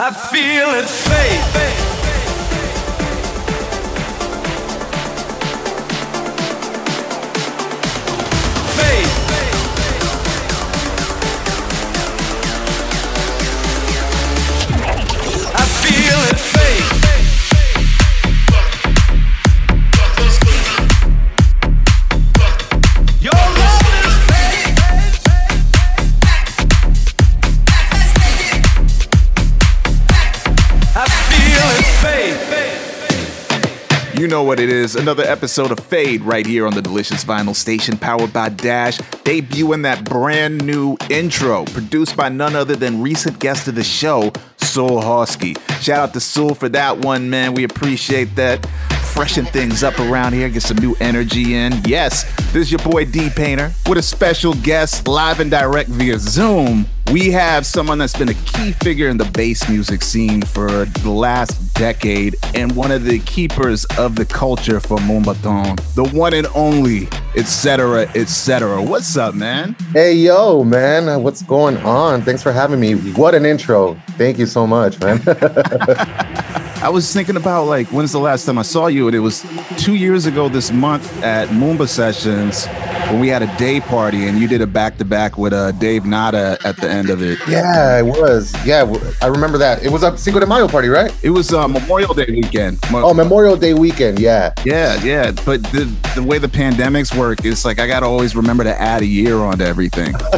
I feel it fade. You know what it is. Another episode of Fade right here on the Delicious Vinyl Station, powered by Dash, debuting that brand new intro, produced by none other than recent guest of the show, Soul Hosky. Shout out to Soul for that one, man. We appreciate that. Freshen things up around here, get some new energy in. Yes, this is your boy D Painter with a special guest live and direct via Zoom we have someone that's been a key figure in the bass music scene for the last decade and one of the keepers of the culture for Moombahton, the one and only, etc., etc. What's up, man? Hey, yo, man. What's going on? Thanks for having me. What an intro. Thank you so much, man. I was thinking about like when's the last time I saw you, and it was two years ago this month at Moomba Sessions when we had a day party, and you did a back to back with uh, Dave Nada at the end of it. Yeah, it was. Yeah, I remember that. It was a Cinco de Mayo party, right? It was uh, Memorial Day weekend. oh, Memorial Day weekend. Yeah. Yeah, yeah. But the the way the pandemics work, it's like I gotta always remember to add a year onto everything.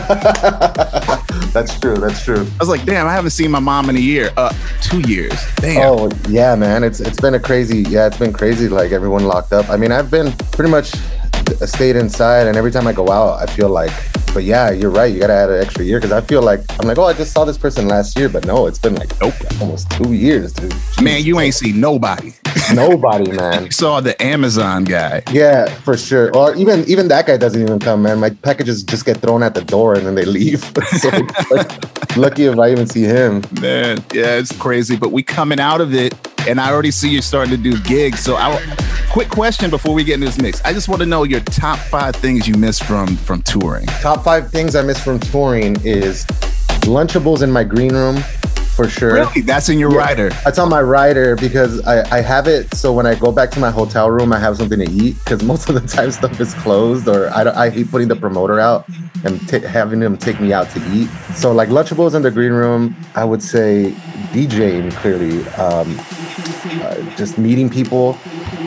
that's true. That's true. I was like, damn, I haven't seen my mom in a year. Uh, two years. Damn. Oh yeah, man. It's it's been a crazy. Yeah, it's been crazy. Like everyone locked up. I mean, I've been pretty much stayed inside, and every time I go out, I feel like but yeah, you're right. You gotta add an extra year because I feel like I'm like, oh, I just saw this person last year, but no, it's been like nope, almost two years, dude. Jeez. Man, you ain't seen nobody. Nobody, man. you saw the Amazon guy. Yeah, for sure. Or even even that guy doesn't even come, man. My packages just get thrown at the door and then they leave. so like, lucky if I even see him. Man, yeah, it's crazy. But we coming out of it, and I already see you starting to do gigs. So I quick question before we get into this mix. I just want to know your top five things you miss from from touring. Top five things I miss from touring is Lunchables in my green room for sure. Really? That's in your yeah, rider? That's on my rider because I, I have it so when I go back to my hotel room, I have something to eat because most of the time stuff is closed or I, I hate putting the promoter out and t- having them take me out to eat. So, like Lunchables in the green room, I would say DJing clearly, um, uh, just meeting people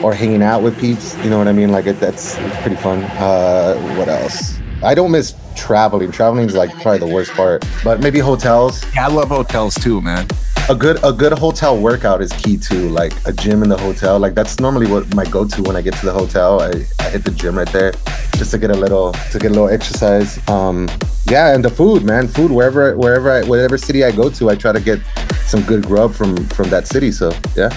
or hanging out with peeps. You know what I mean? Like it, that's pretty fun. Uh, what else? I don't miss traveling. Traveling is like probably the worst part. But maybe hotels. Yeah, I love hotels too, man. A good a good hotel workout is key too. Like a gym in the hotel. Like that's normally what my go to when I get to the hotel. I, I hit the gym right there just to get a little to get a little exercise. Um, yeah, and the food, man. Food wherever wherever I, whatever city I go to, I try to get some good grub from from that city. So yeah.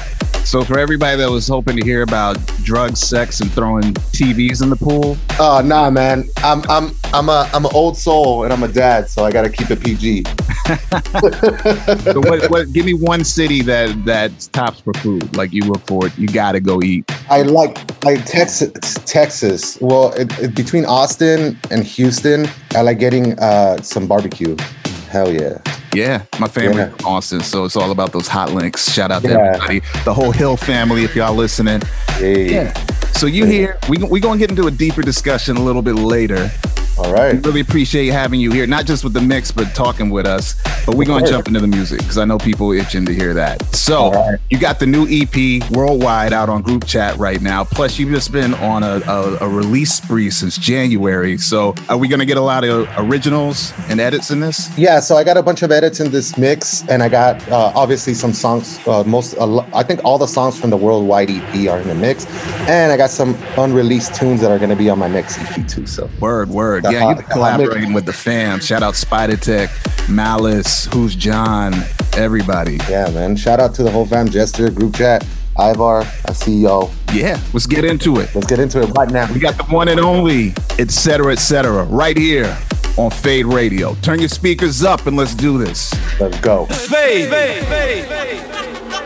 So for everybody that was hoping to hear about drugs, sex, and throwing TVs in the pool, oh nah, man, I'm I'm I'm a I'm an old soul and I'm a dad, so I got to keep it PG. so what, what? Give me one city that that's tops for food. Like you look for it, you got to go eat. I like like Texas. Texas. Well, it, it, between Austin and Houston, I like getting uh, some barbecue. Hell yeah. Yeah, my family yeah. from Austin, so it's all about those hot links. Shout out to yeah. everybody, the whole Hill family, if y'all listening. Hey. Yeah. So you here? We we gonna get into a deeper discussion a little bit later. All right. We really appreciate having you here, not just with the mix, but talking with us. But we're going to jump into the music because I know people itching to hear that. So right. you got the new EP worldwide out on group chat right now. Plus, you've just been on a, a, a release spree since January. So are we going to get a lot of originals and edits in this? Yeah. So I got a bunch of edits in this mix, and I got uh, obviously some songs. Uh, most, uh, I think all the songs from the worldwide EP are in the mix, and I got some unreleased tunes that are going to be on my next EP too. So word, word yeah, you're collaborating with the fam. Shout out Spider Tech, Malice, Who's John, everybody. Yeah, man. Shout out to the whole fam, Jester, group chat. Ivar, I see y'all. Yeah, let's get into it. Let's get into it right now. We got the one and only, etc., etc., right here on Fade Radio. Turn your speakers up and let's do this. Let's go. Fade, fade, fade, fade.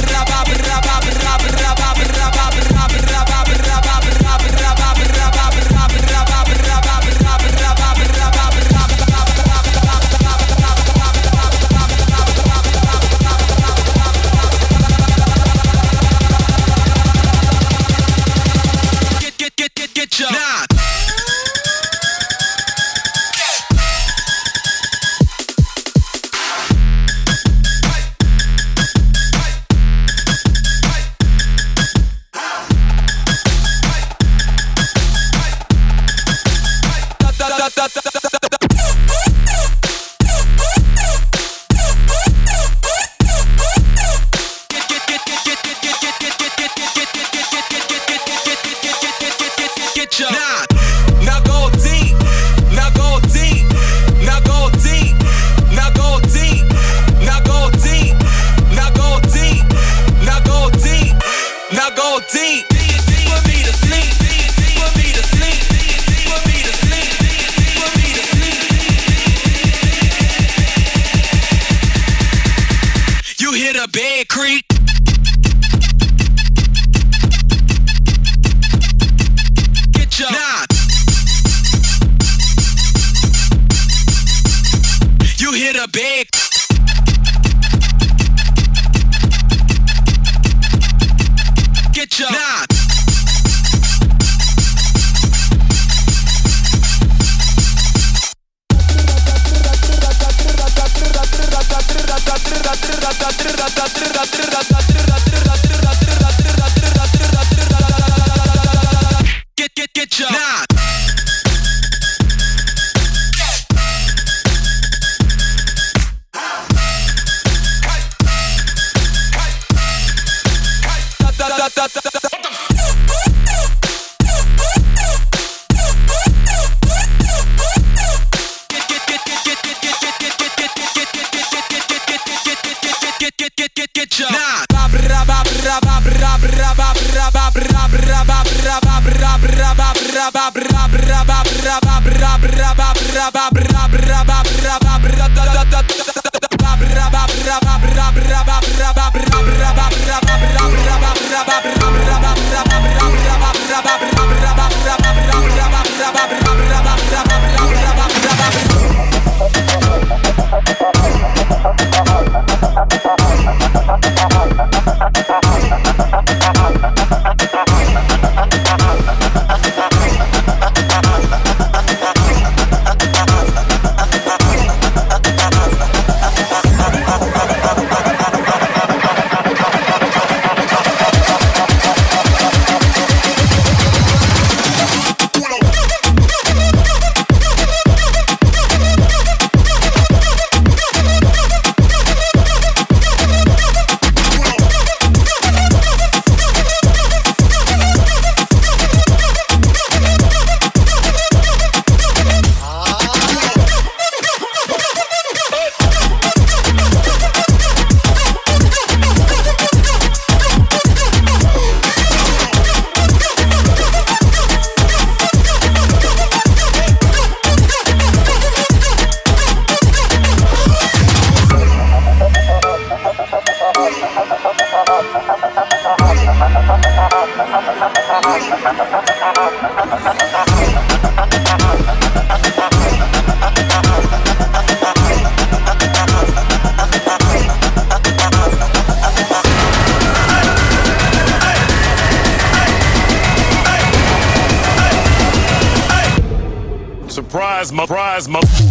Surprise, mo- surprise, mo-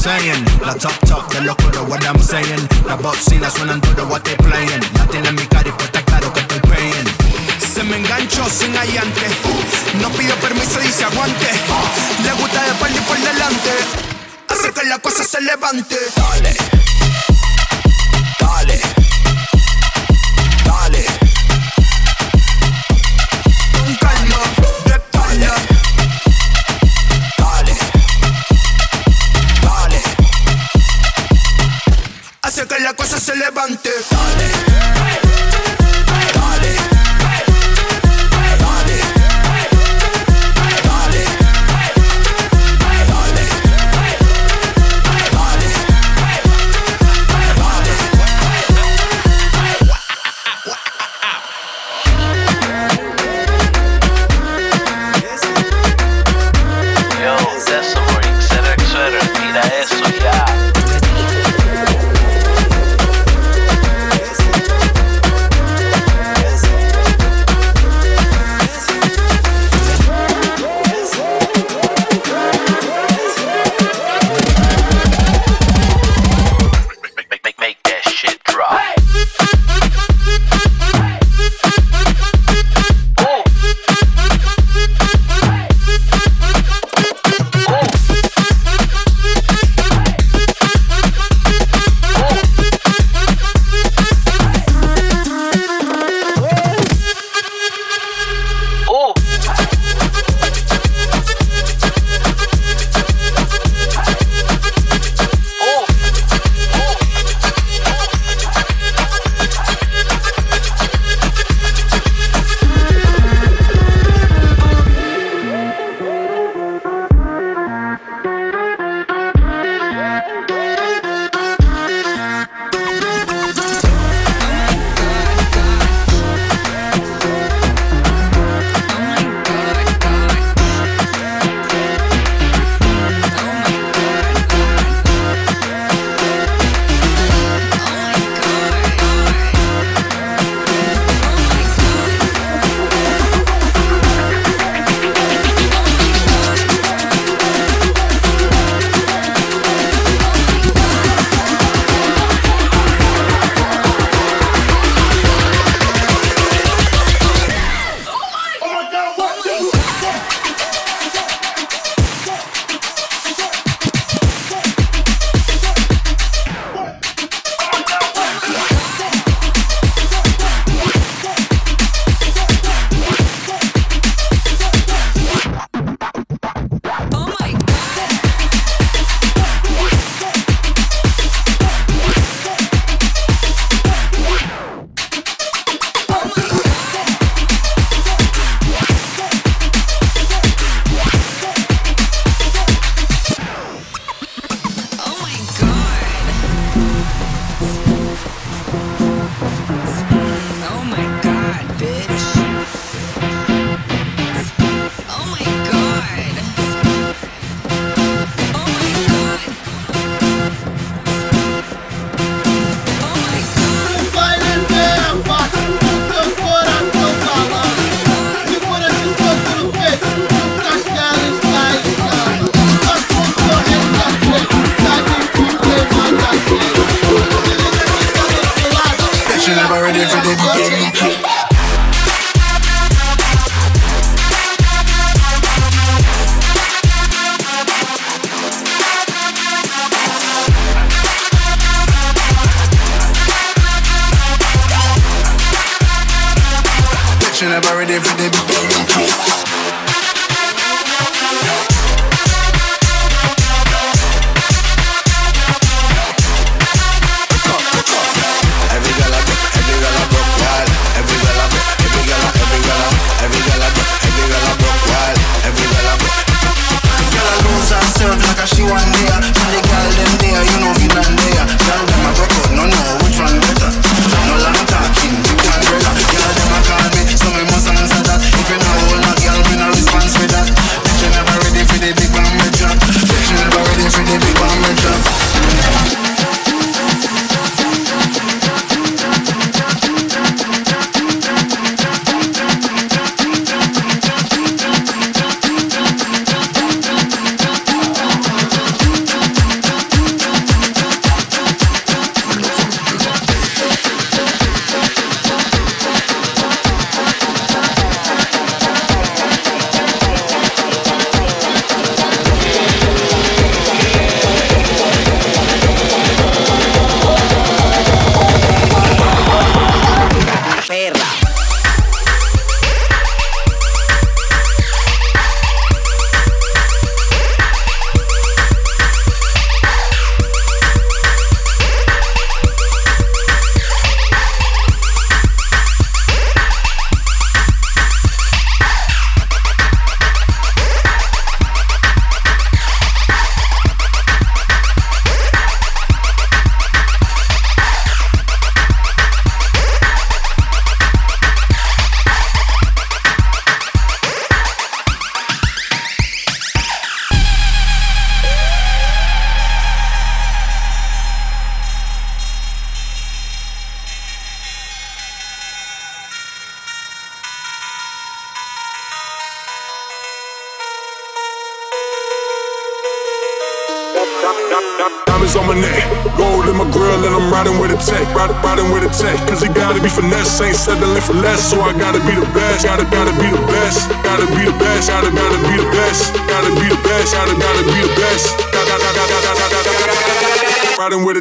saying. La top top, te lo juro what I'm saying. Las bocinas suenan duro what they playing. La tienen mi cara y pues está claro que estoy paying. Se me enganchó sin allante. No pido permiso y se aguante. Le gusta de par y por delante. Hace que la cosa se levante. se levante.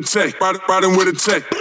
tech, riding, riding with a tech.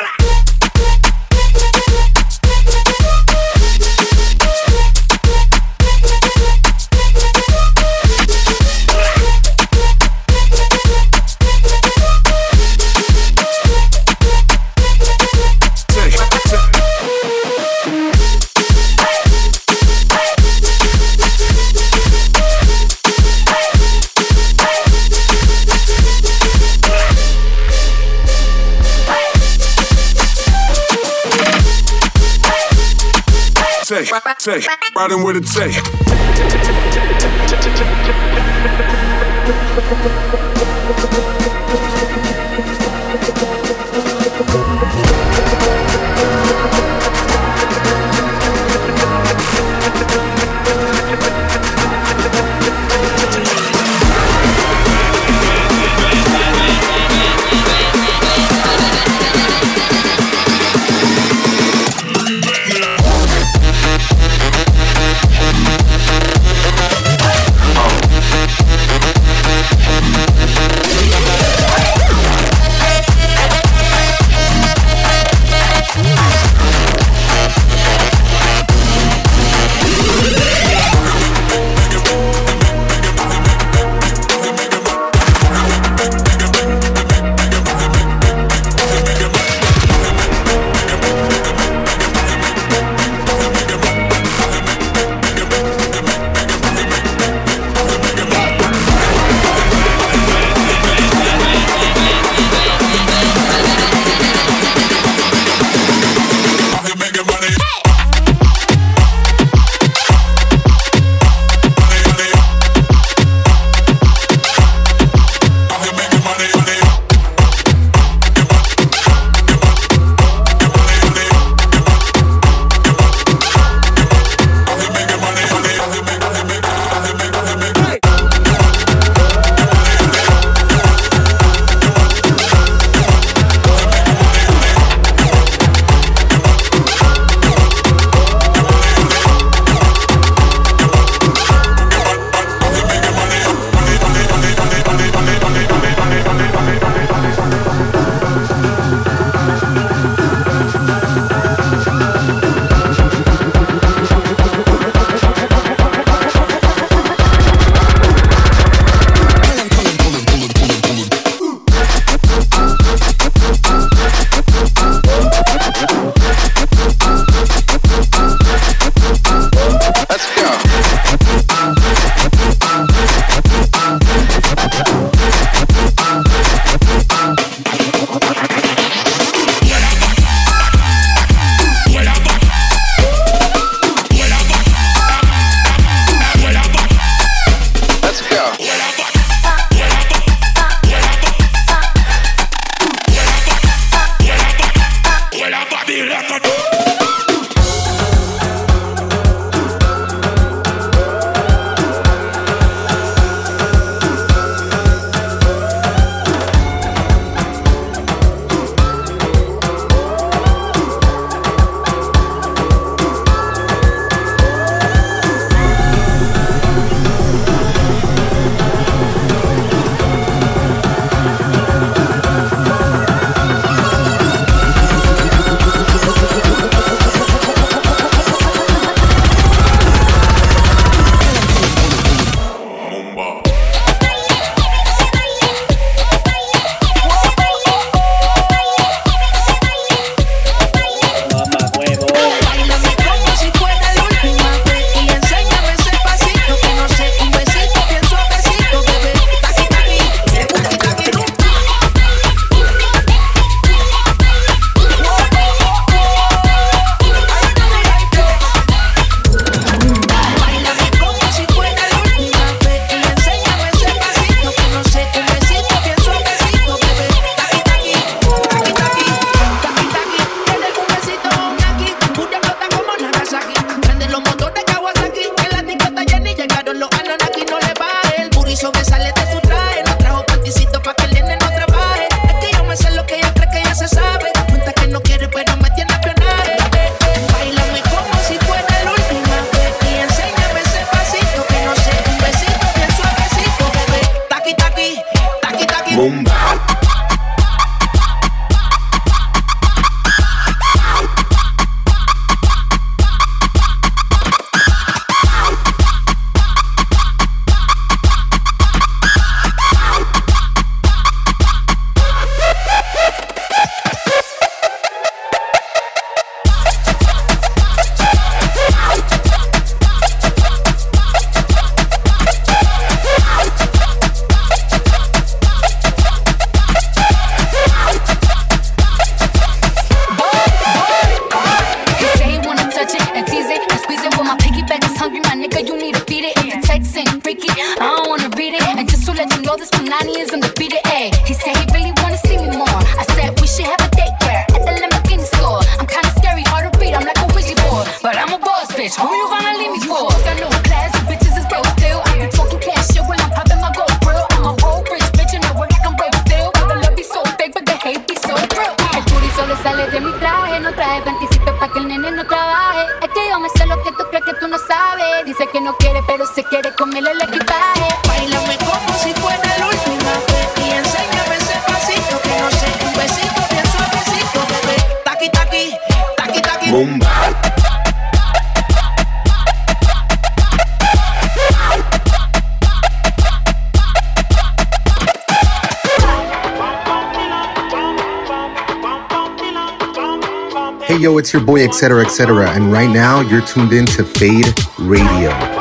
riding with a tape. It's your boy, etc., etc. And right now, you're tuned in to Fade Radio.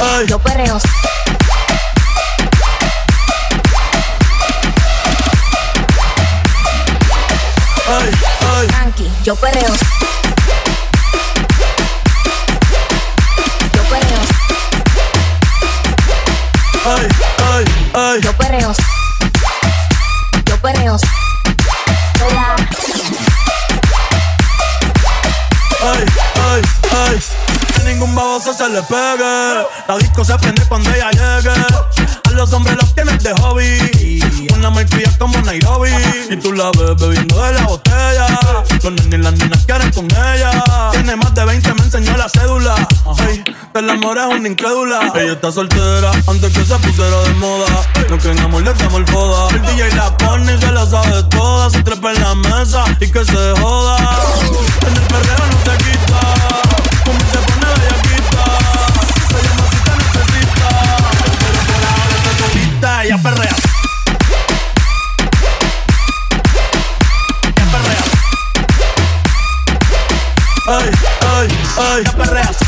Ey. Los perreos. Ey, ey. Tranqui, yo perreo. Yo perreo. Ey, ey, ey. Yo perreo. Yo perreo. Hola. Ey, ey, ey. Que ningún baboso se le pegue. La disco se prende cuando ella llegue. A los hombres los tienes de hobby. Una marquilla como Nairobi. Y tú la ves bebiendo de la botella. Los nenes y las nenas quieren con ella. Tiene más de 20, me enseñó la cédula. Ay, el amor es una incrédula. Ella está soltera antes que se pusiera de moda. No que en amor le damos foda. El DJ la pone y se la sabe toda. Se trepa en la mesa y que se joda. En el perreo no se quita. Como se pista, ella perrea. Ella perrea. Ay, ay, ay, ella perrea.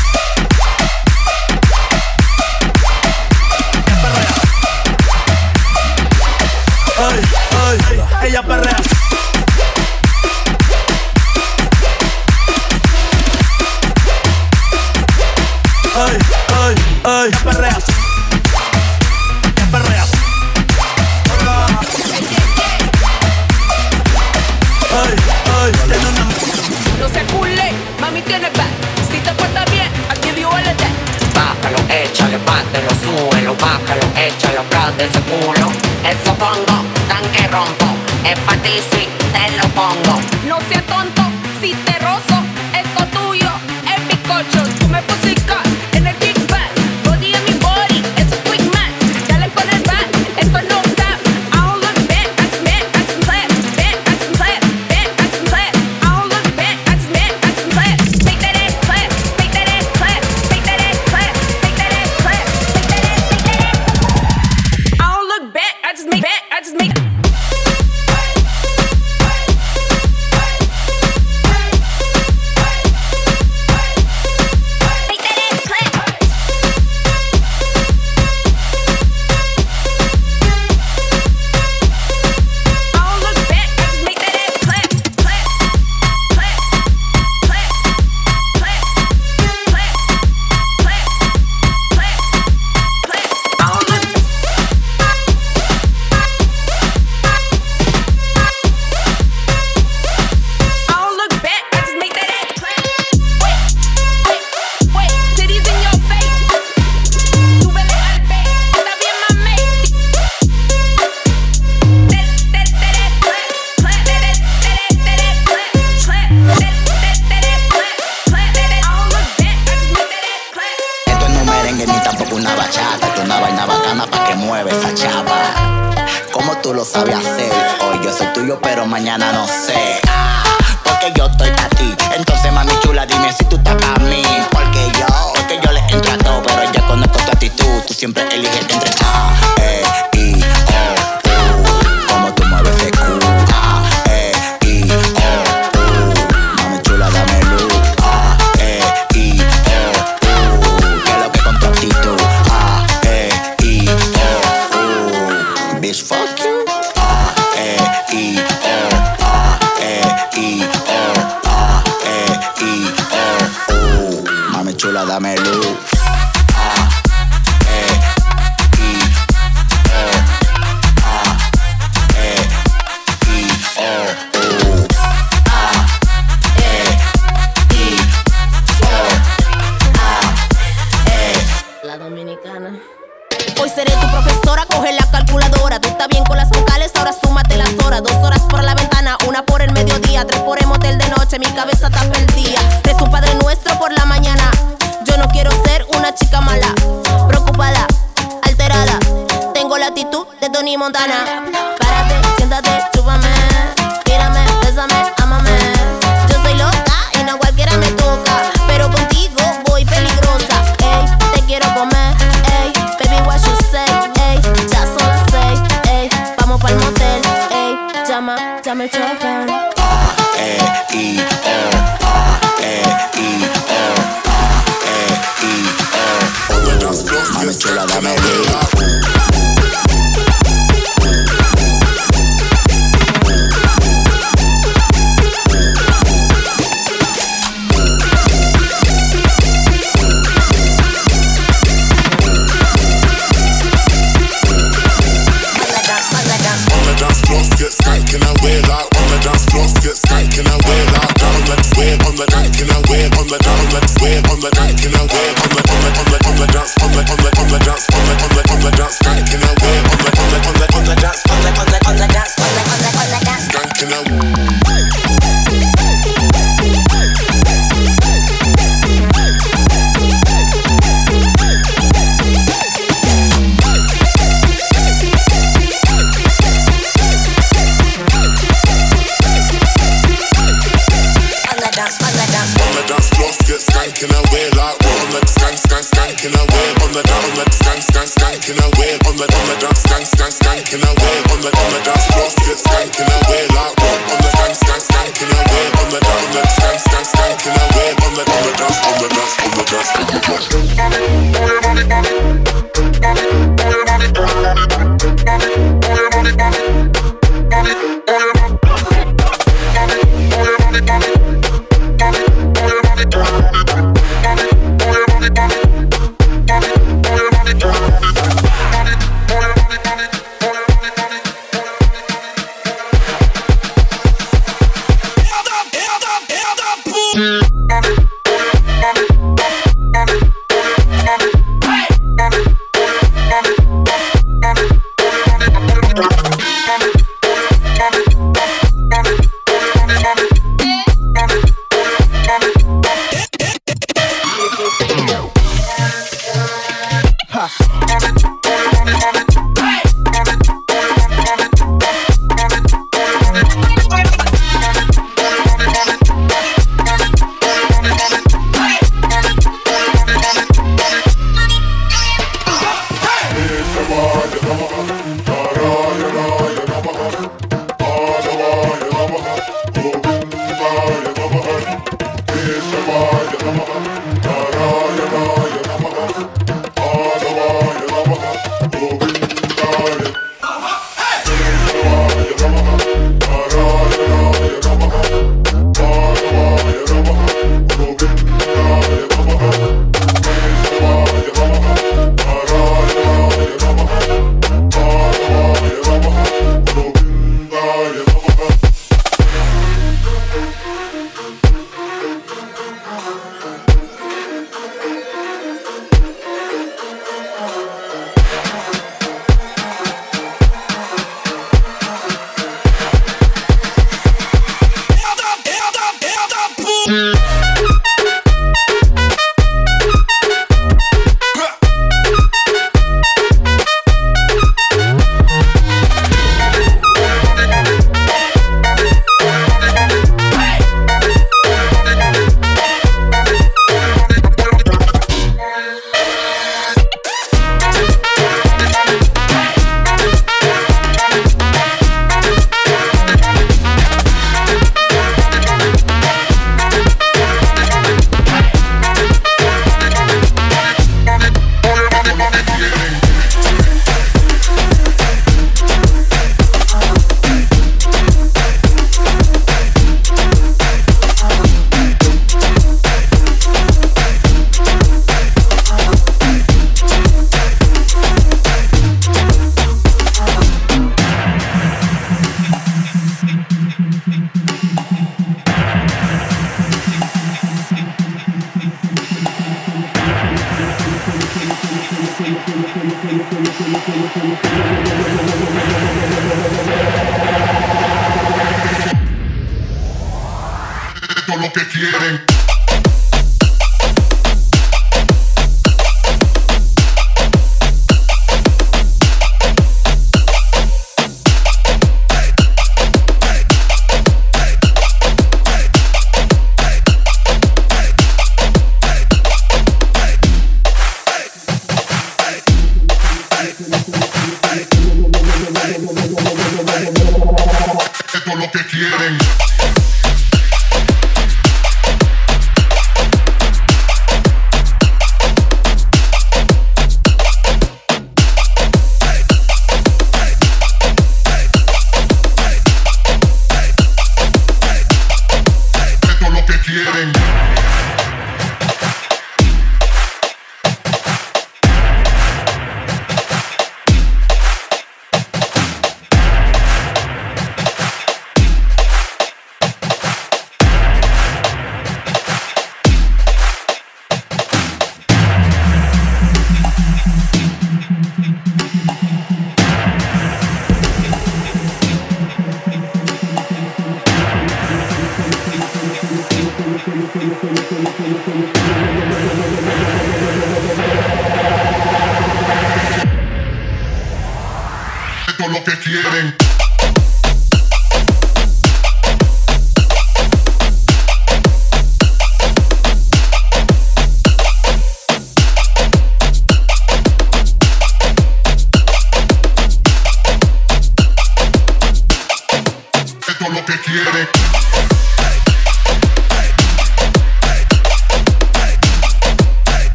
problem.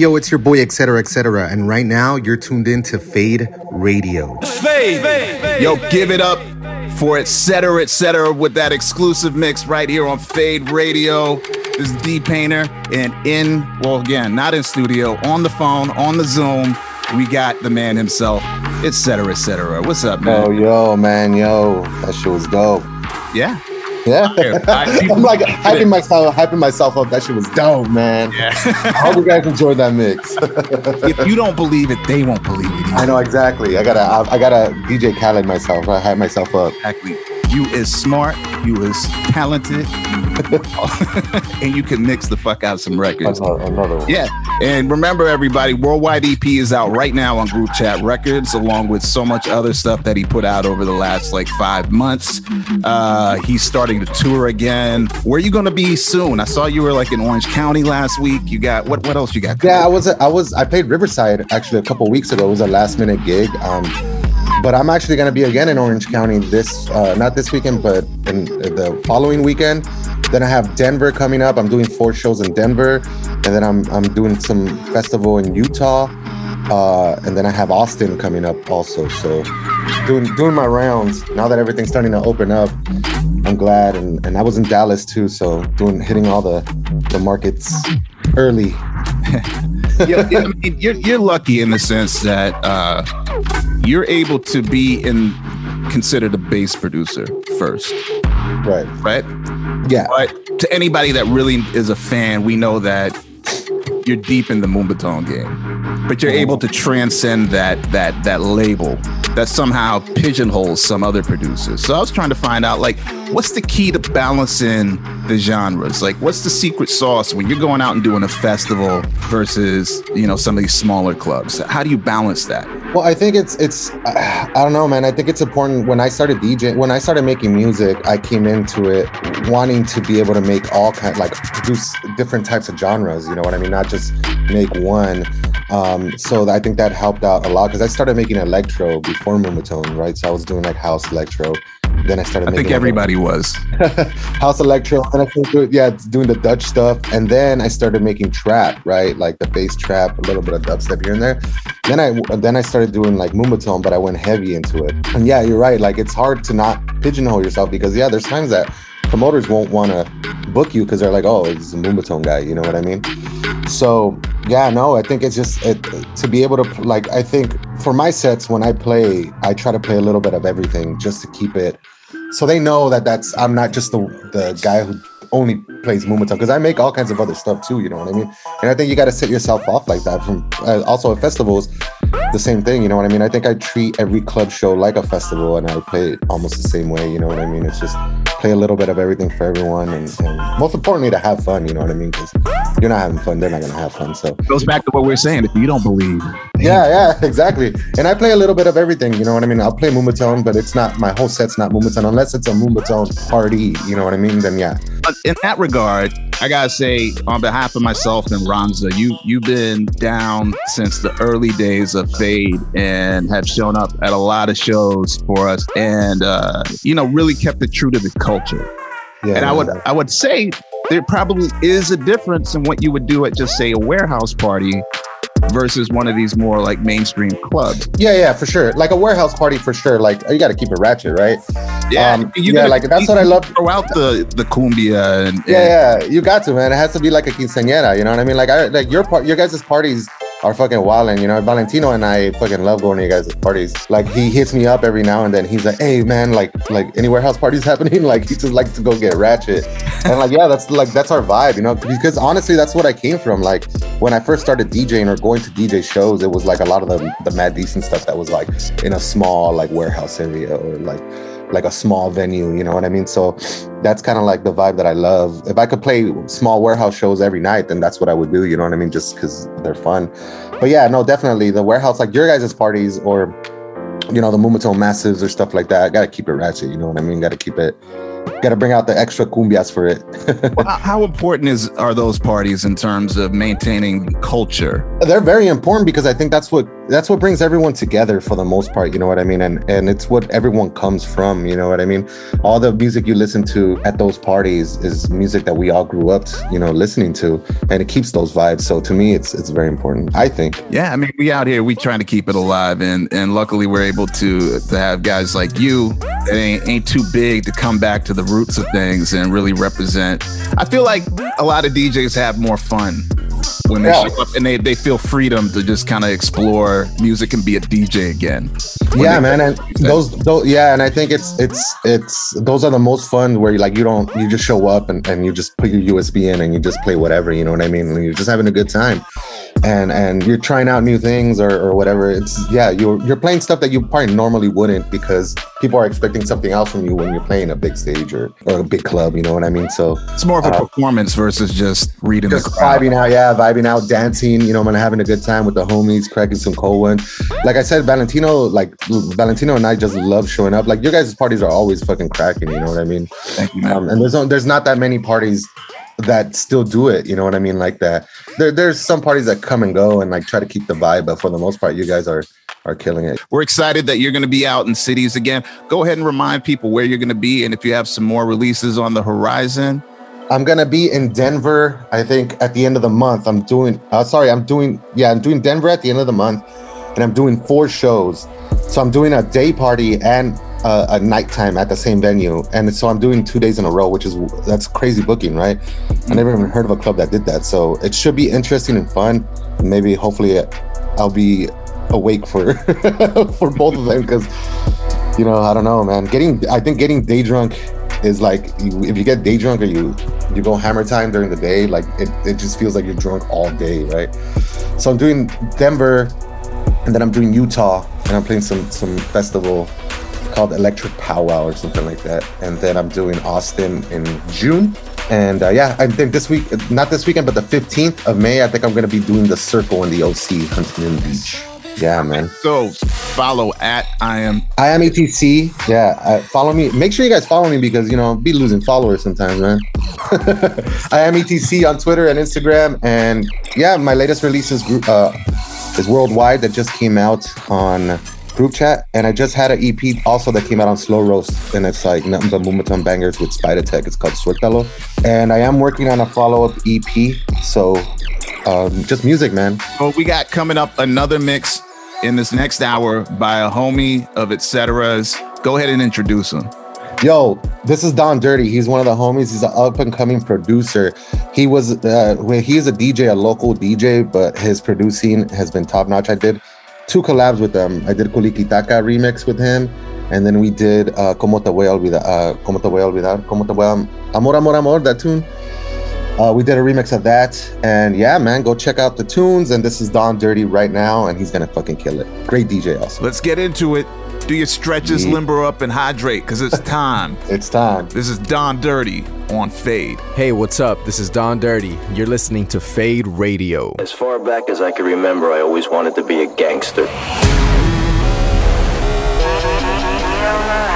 Yo, it's your boy, etc., etc., and right now you're tuned in to Fade Radio. Fade. Yo, give it up for et cetera, et cetera, with that exclusive mix right here on Fade Radio. This is D Painter, and in, well, again, not in studio, on the phone, on the Zoom, we got the man himself, et cetera, et cetera. What's up, man? Oh, yo, man, yo, that shit was dope. Yeah. Yeah, I- I'm like hyping myself, hyping myself up. That shit was dope, man. Yeah. I hope you guys enjoyed that mix. if you don't believe it, they won't believe it. I know exactly. I gotta, I, I gotta DJ Khaled myself. I hype myself up. Exactly. You is smart, you is talented, and you can mix the fuck out some records. Another, another one. Yeah. And remember, everybody, Worldwide EP is out right now on Group Chat Records, along with so much other stuff that he put out over the last like five months. Uh, he's starting to tour again. Where are you going to be soon? I saw you were like in Orange County last week. You got what? What else you got? Yeah, I was, I was, I played Riverside actually a couple weeks ago. It was a last minute gig. Um, but I'm actually gonna be again in Orange County this, uh, not this weekend, but in the following weekend. Then I have Denver coming up. I'm doing four shows in Denver, and then I'm I'm doing some festival in Utah, uh, and then I have Austin coming up also. So doing doing my rounds now that everything's starting to open up. I'm glad, and, and I was in Dallas too, so doing hitting all the the markets early. yeah, I mean, you're, you're lucky in the sense that uh, you're able to be in considered a bass producer first, Right. right? Yeah. But to anybody that really is a fan, we know that you're deep in the Moombahton game, but you're mm-hmm. able to transcend that that that label that somehow pigeonholes some other producers. So I was trying to find out like what's the key to balancing the genres? Like what's the secret sauce when you're going out and doing a festival versus, you know, some of these smaller clubs? How do you balance that? Well, I think it's it's I don't know, man. I think it's important. When I started DJing, when I started making music, I came into it wanting to be able to make all kind like produce different types of genres. You know what I mean? Not just make one. Um, so I think that helped out a lot because I started making electro before Moombahton, right? So I was doing like house electro. Then I started. I think making everybody was. house electro and I think do- yeah doing the Dutch stuff and then I started making trap right like the bass trap a little bit of dubstep here and there then I then I started doing like Moombahton but I went heavy into it and yeah you're right like it's hard to not pigeonhole yourself because yeah there's times that promoters won't want to book you because they're like oh it's a Moombahton guy you know what I mean so yeah no I think it's just it, to be able to like I think for my sets when I play I try to play a little bit of everything just to keep it so they know that that's I'm not just the the guy who only plays Moombahton because I make all kinds of other stuff too. You know what I mean? And I think you got to set yourself off like that. From uh, also at festivals, the same thing. You know what I mean? I think I treat every club show like a festival, and I play it almost the same way. You know what I mean? It's just play a little bit of everything for everyone, and, and most importantly, to have fun. You know what I mean? Because you're not having fun, they're not gonna have fun. So goes back to what we are saying. If you don't believe, yeah, yeah, exactly. And I play a little bit of everything. You know what I mean? I'll play Moombahton, but it's not my whole set's not Moombahton unless it's a Moombahton party. You know what I mean? Then yeah. But in that regard, I gotta say, on behalf of myself and Ramza, you you've been down since the early days of Fade and have shown up at a lot of shows for us, and uh, you know, really kept it true to the culture. Yeah, and I would. I would say there probably is a difference in what you would do at just say a warehouse party versus one of these more like mainstream clubs. Yeah, yeah, for sure. Like a warehouse party for sure. Like you got to keep it ratchet, right? Yeah, Um, you yeah, gotta- like that's you- what I love. Throw out the the cumbia and, and Yeah, yeah, you got to, man. It has to be like a quinceañera, you know what I mean? Like, I like your part, your guys' parties are fucking wild, and you know, Valentino and I fucking love going to your guys' parties. Like, he hits me up every now and then. He's like, "Hey, man, like, like any warehouse parties happening? Like, he just likes to go get ratchet." And like, yeah, that's like that's our vibe, you know? Because honestly, that's what I came from. Like, when I first started DJing or going to DJ shows, it was like a lot of the the mad decent stuff that was like in a small like warehouse area or like like a small venue, you know what I mean? So that's kind of like the vibe that I love. If I could play small warehouse shows every night, then that's what I would do, you know what I mean? Just because they're fun. But yeah, no, definitely the warehouse, like your guys' parties or, you know, the Moombahton Massives or stuff like that, I got to keep it ratchet, you know what I mean? Got to keep it, got to bring out the extra cumbias for it. Well, how- how important is are those parties in terms of maintaining culture? they're very important because I think that's what that's what brings everyone together for the most part. You know what I mean? And and it's what everyone comes from. You know what I mean? All the music you listen to at those parties is music that we all grew up, you know, listening to, and it keeps those vibes. So to me, it's it's very important. I think. Yeah, I mean, we out here, we trying to keep it alive, and and luckily we're able to to have guys like you that ain't ain't too big to come back to the roots of things and really represent. I feel like a lot of DJs have more fun when they Yeah. show up and they, they feel freedom to just kind of explore music and be a DJ again. Yeah, man, and those, those, yeah, and I think it's it's it's those are the most fun where you like you don't you just show up and, and you just put your USB in and you just play whatever, you know what I mean? And you're just having a good time, and and you're trying out new things or, or whatever. It's yeah, you're you're playing stuff that you probably normally wouldn't because people are expecting something else from you when you're playing a big stage or, or a big club, you know what I mean? So It's more of a uh, performance versus just reading just the crowd. vibing out, yeah, vibing out, dancing, you know, man, having a good time with the homies, cracking some cold one. Like I said, Valentino, like Valentino and I just love showing up. Like your guys' parties are always fucking cracking, you know what I mean? Thank you, Um, and there's no, there's not that many parties that still do it, you know what I mean? Like that. There, there's some parties that come and go and like try to keep the vibe, but for the most part, you guys are are killing it. We're excited that you're going to be out in cities again. Go ahead and remind people where you're going to be, and if you have some more releases on the horizon. I'm gonna be in Denver. I think at the end of the month. I'm doing. Uh, sorry, I'm doing. Yeah, I'm doing Denver at the end of the month, and I'm doing four shows. So I'm doing a day party and uh, a nighttime at the same venue, and so I'm doing two days in a row, which is that's crazy booking, right? I never even heard of a club that did that. So it should be interesting and fun. Maybe hopefully I'll be awake for for both of them because you know I don't know, man. Getting I think getting day drunk is like if you get day drunk or you you go hammer time during the day, like it, it just feels like you're drunk all day, right? So I'm doing Denver and then I'm doing Utah and I'm playing some some festival called Electric Powwow or something like that. And then I'm doing Austin in June. And uh, yeah, I think this week, not this weekend, but the 15th of May, I think I'm gonna be doing the Circle in the OC, Huntington Beach. Yeah, man. So follow at I am I am ETC. Yeah, uh, follow me. Make sure you guys follow me because you know be losing followers sometimes, man. I am ETC on Twitter and Instagram, and yeah, my latest release is uh, is worldwide that just came out on group chat, and I just had an EP also that came out on Slow Roast, and it's like nothing but Moombahton bangers with Spider Tech. It's called Suertalo, and I am working on a follow up EP. So um, just music, man. Well, we got coming up another mix in this next hour by a homie of Etcetera's. Go ahead and introduce him. Yo, this is Don Dirty. He's one of the homies. He's an up and coming producer. He was uh, he's a DJ, a local DJ, but his producing has been top notch. I did two collabs with them. I did Kulikitaka remix with him, and then we did uh, Como te voy a olvidar, uh, Como te voy a olvidar, Como te voy a amor amor amor that tune. Uh, we did a remix of that, and yeah, man, go check out the tunes. And this is Don Dirty right now, and he's gonna fucking kill it. Great DJ, also. Let's get into it. Do your stretches, Yeah. limber up, and hydrate because it's time. it's time. This is Don Dirty on Fade. Hey, what's up? This is Don Dirty. You're listening to Fade Radio. As far back as I can remember, I always wanted to be a gangster. Gangster,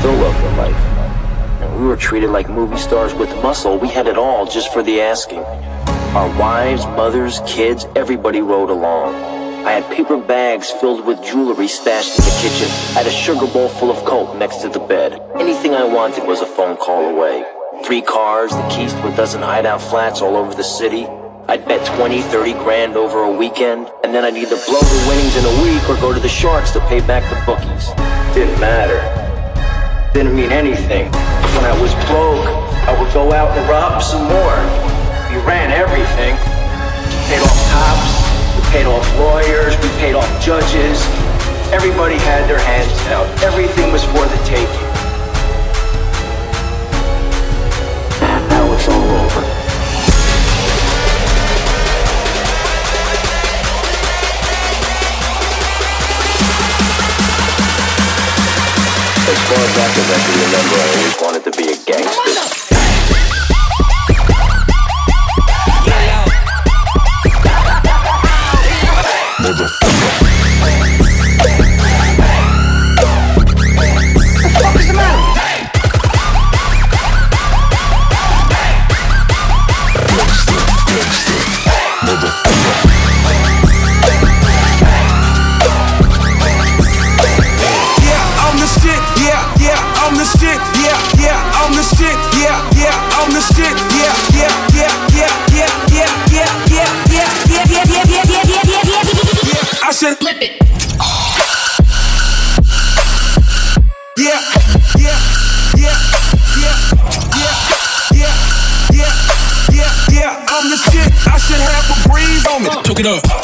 still love life. And we were treated like movie stars with muscle. We had it all just for the asking. Our wives, mothers, kids, everybody rode along. I had paper bags filled with jewelry stashed in the kitchen. I had a sugar bowl full of coke next to the bed. Anything I wanted was a phone call away. Three cars, the keys to a dozen hideout flats all over the city. I'd bet 20, 30 grand over a weekend, and then I'd either blow the winnings in a week or go to the Sharks to pay back the bookies. Didn't matter. Didn't mean anything. When I was broke, I would go out and rob some more. We ran everything. We Paid off cops, we paid off lawyers, we paid off judges. Everybody had their hands out. Everything was for the taking. Now it's all over. As far back as I can remember, I always wanted Yeah, yeah, yeah, yeah, yeah, yeah, yeah, yeah, yeah. I'm the shit. I should have a breeze on me. Took it up.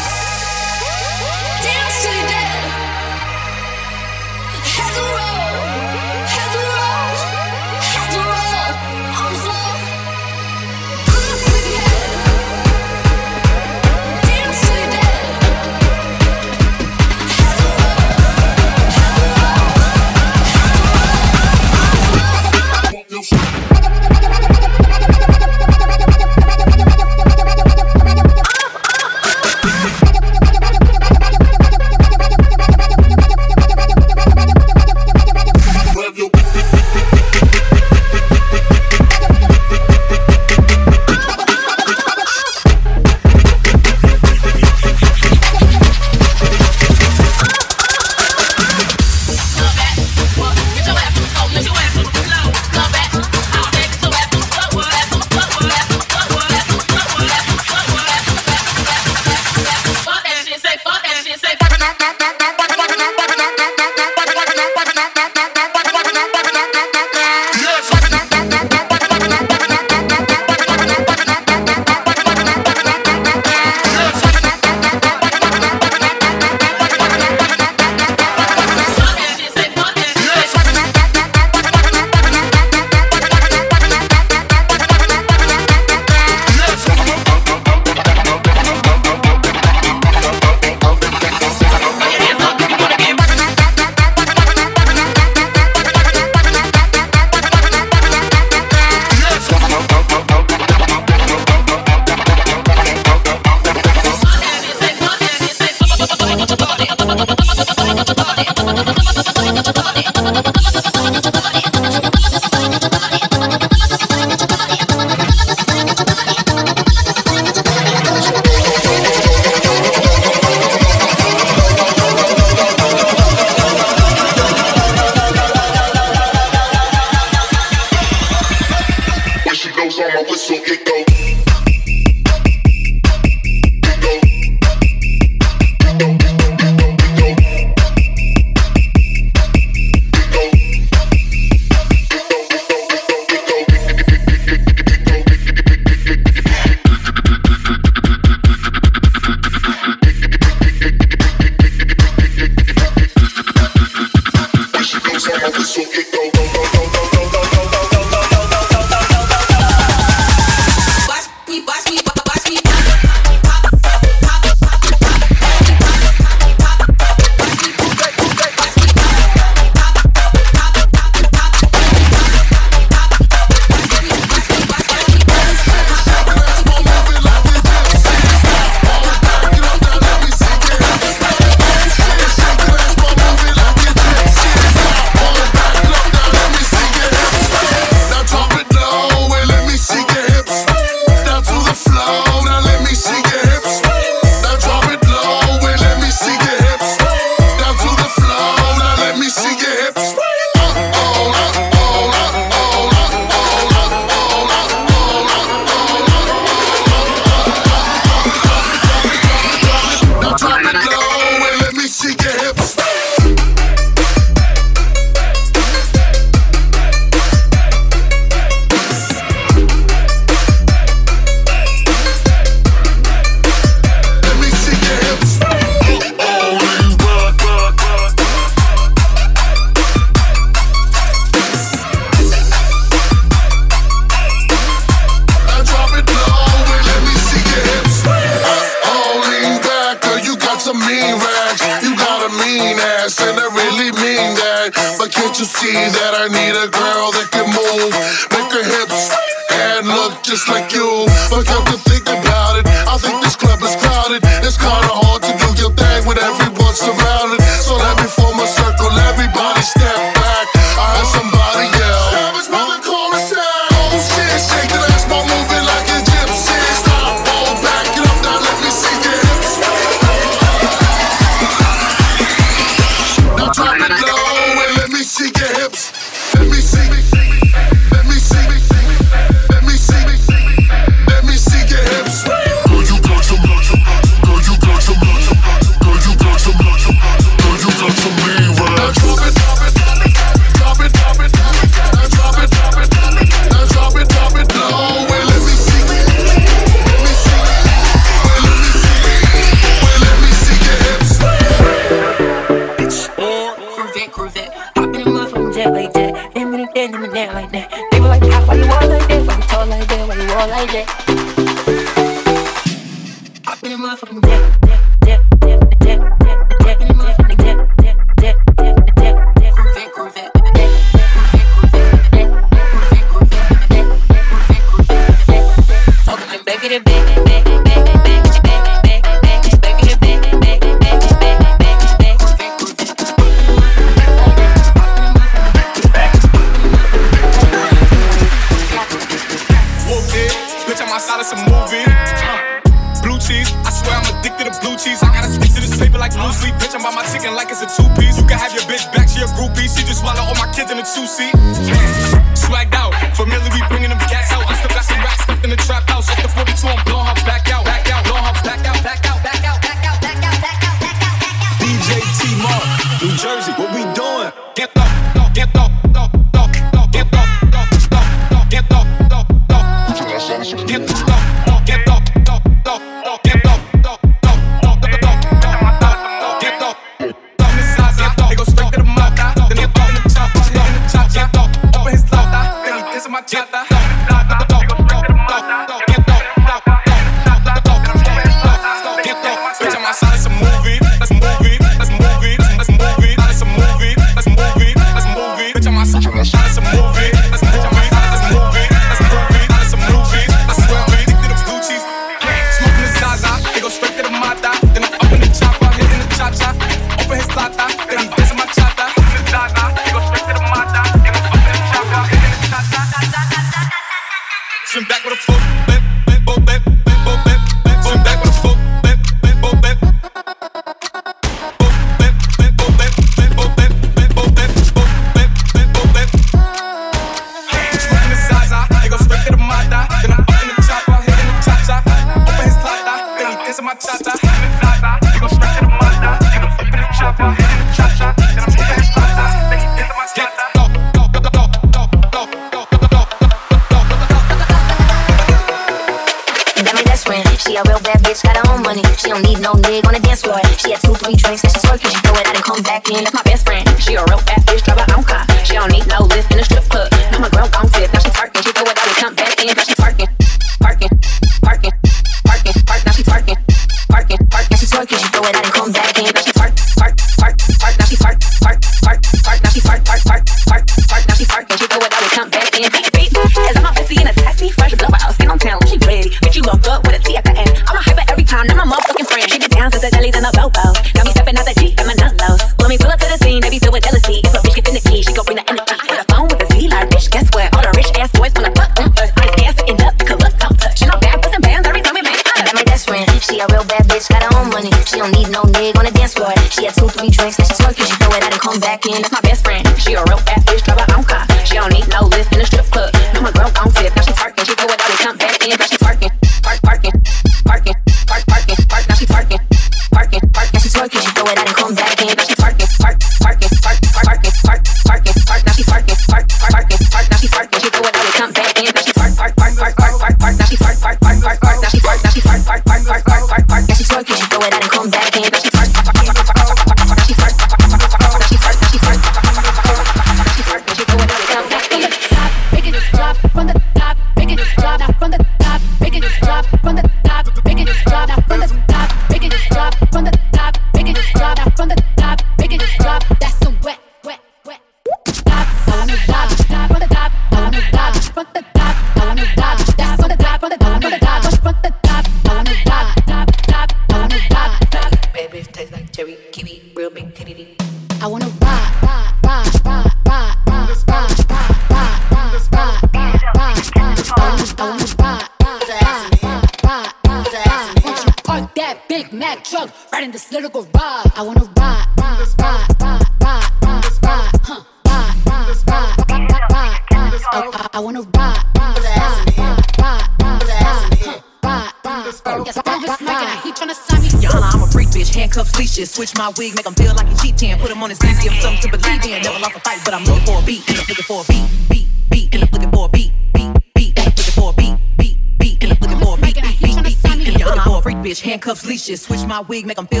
my wig, make him feel like he cheating. Put him on his knees, give him something to believe in. Never lost a fight, but I'm looking for a beat. And I'm looking for a beat, beat, beat. And I'm looking for a beat, beat, beat. And I'm looking for a beat, beat, beat. And I'm looking for a beat, beat, beat. beat. And I'm for a freak bitch, handcuffs, leashes. Switch my wig, make him feel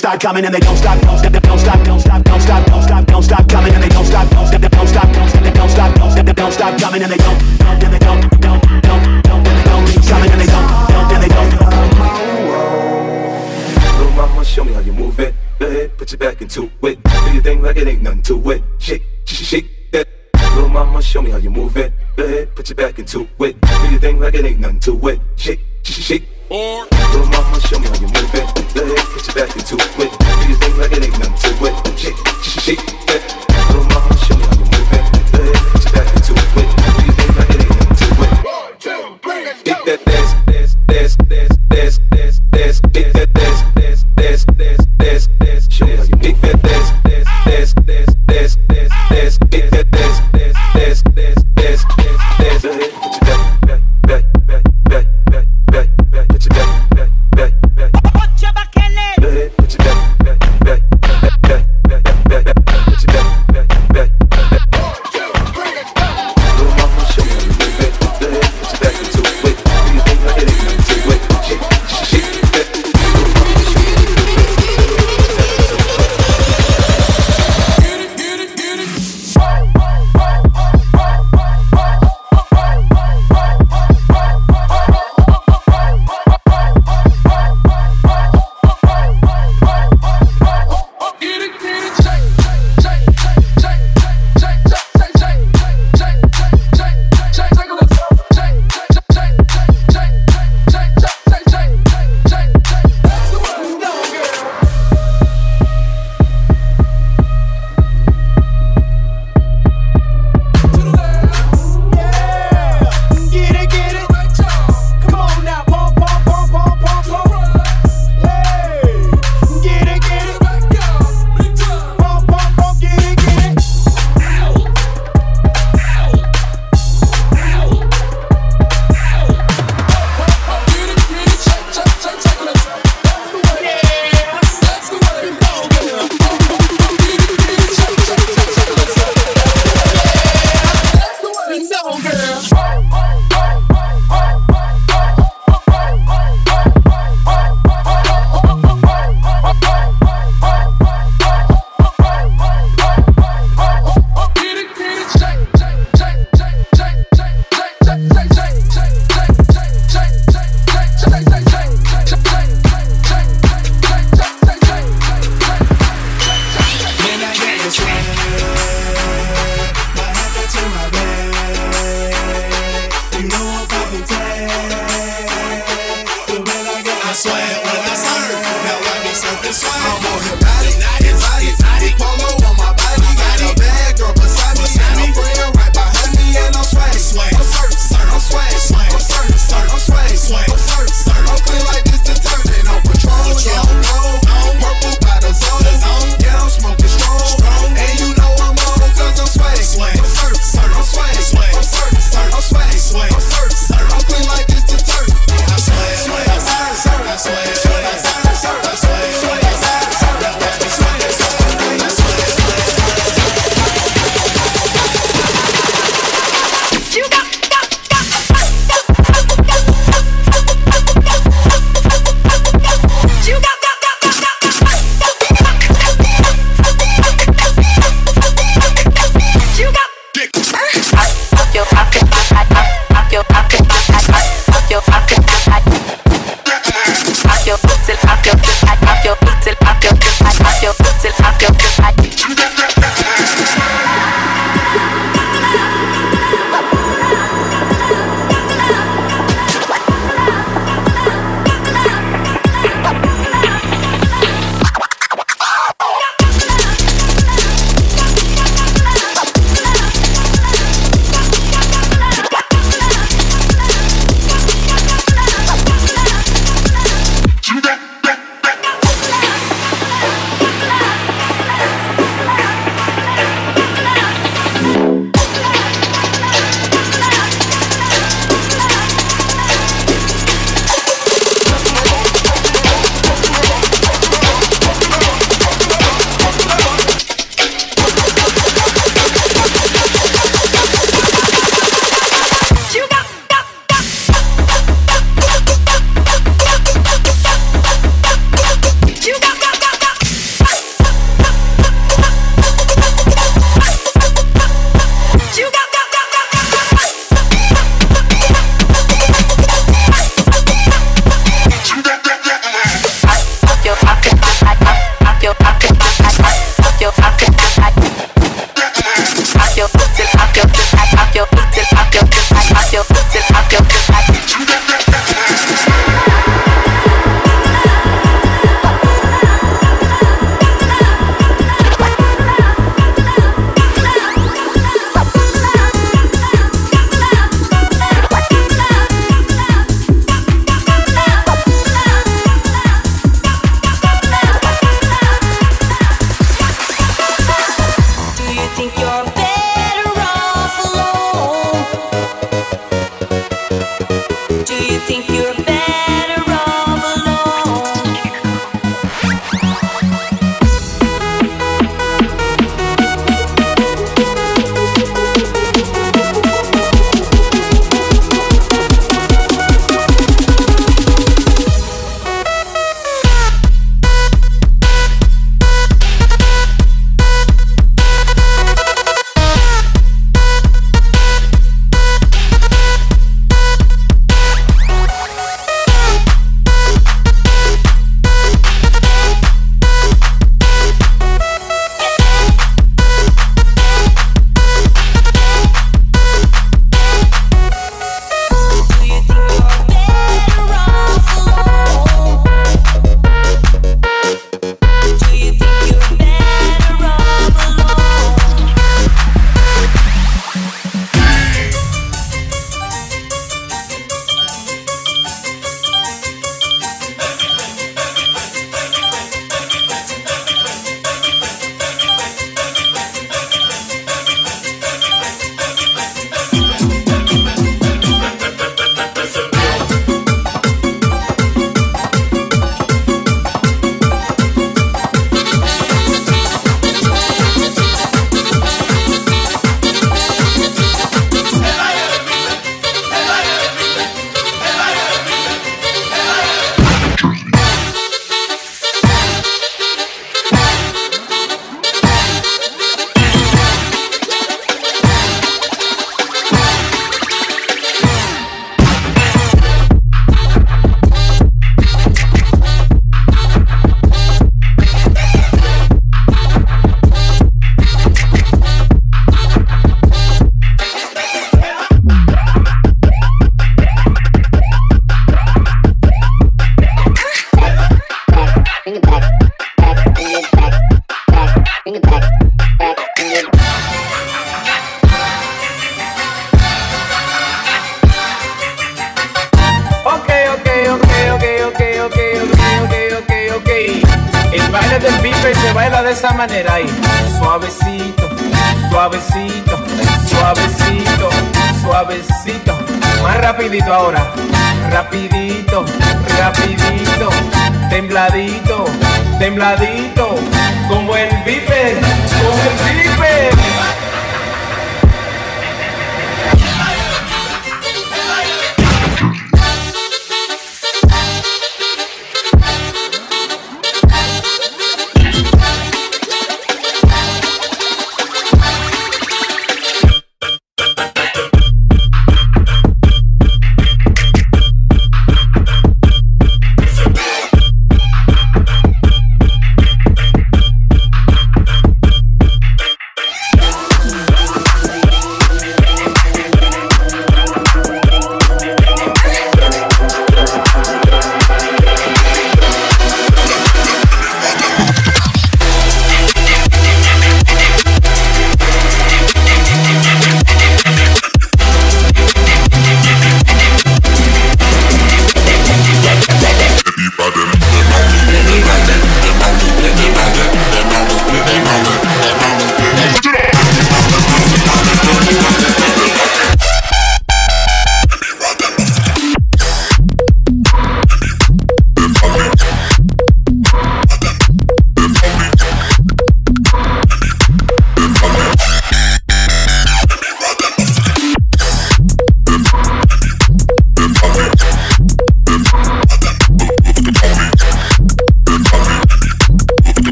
can't coming and they don't stop, don't stop, don't stop, don't stop, don't stop, don't stop, don't stop coming and they don't stop, don't stop, don't stop, don't stop, don't stop, don't stop, don't stop coming and they don't, don't, and they don't, don't, don't, don't, and they don't keep coming and they don't, don't, and they don't. Little mama, show me how you move it. Go ahead, put your back into it. Do your thing like it ain't nothing to it. Shake, shake, shake that. Little mama, show me how you move it. Go ahead, put your back into it. Do your thing like it ain't nothing to it. Shake, shake, shake. Or Little mama, show me how you move it. Legs, put your back into it. Do your thing like it ain't nothing to it. Shake, shake, shake that. Little mama, show me how you move it. Legs, get your back into it.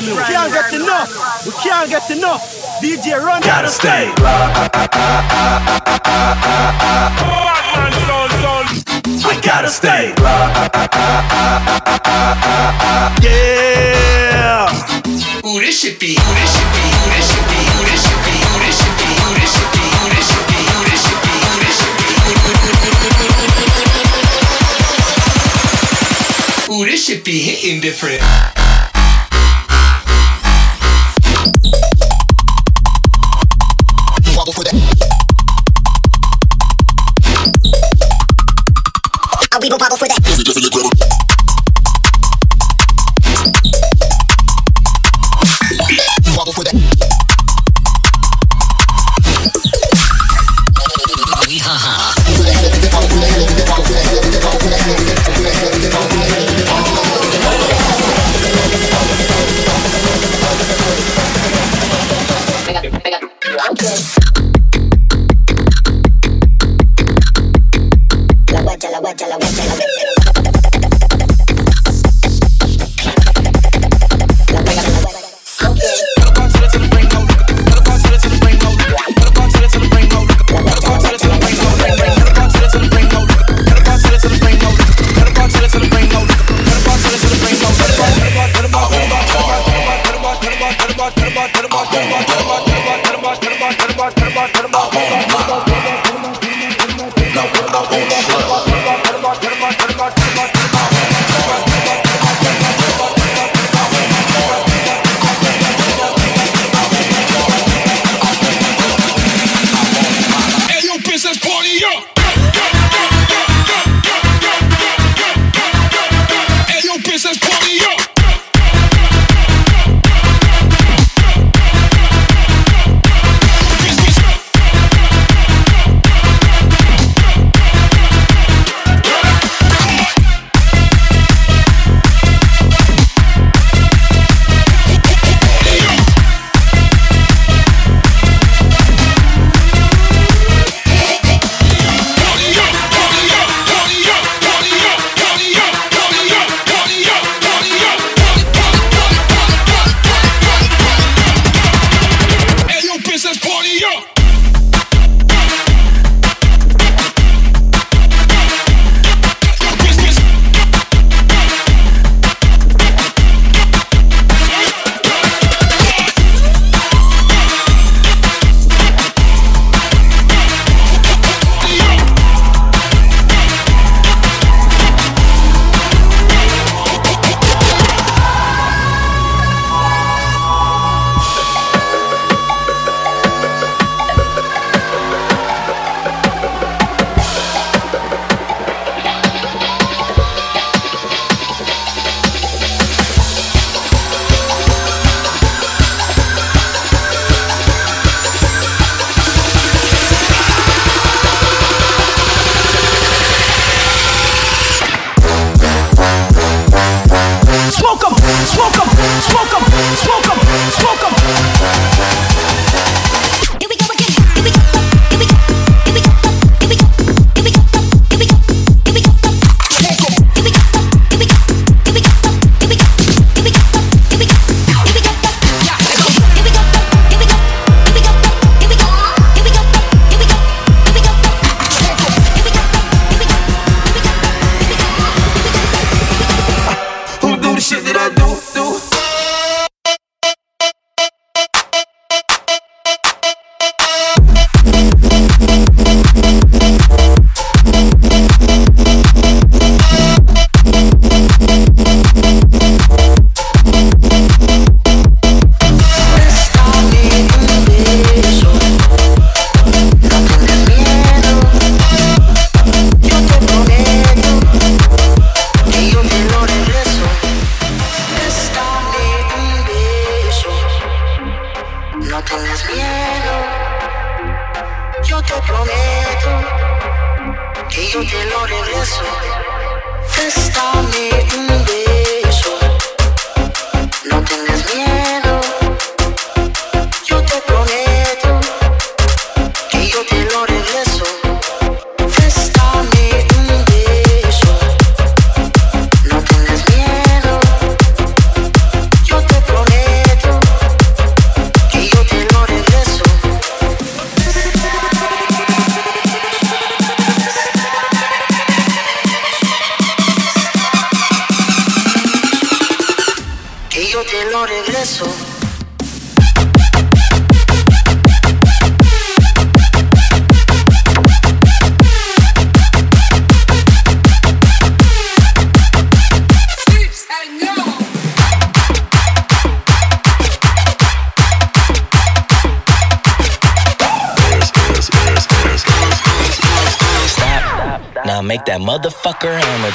Brand new. Can't get enough. We can't get enough. DJ run. Gotta stay. We gotta stay. Yeah. Ooh, this shit be. Ooh, this shit be. Ooh, this shit be. Ooh, this shit be. Ooh, this shit be. Ooh, this shit be. Ooh, this shit be. Ooh, this shit be. Ooh, this shit be. Ooh, this shit be hitting different. Go bubble for that.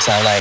I like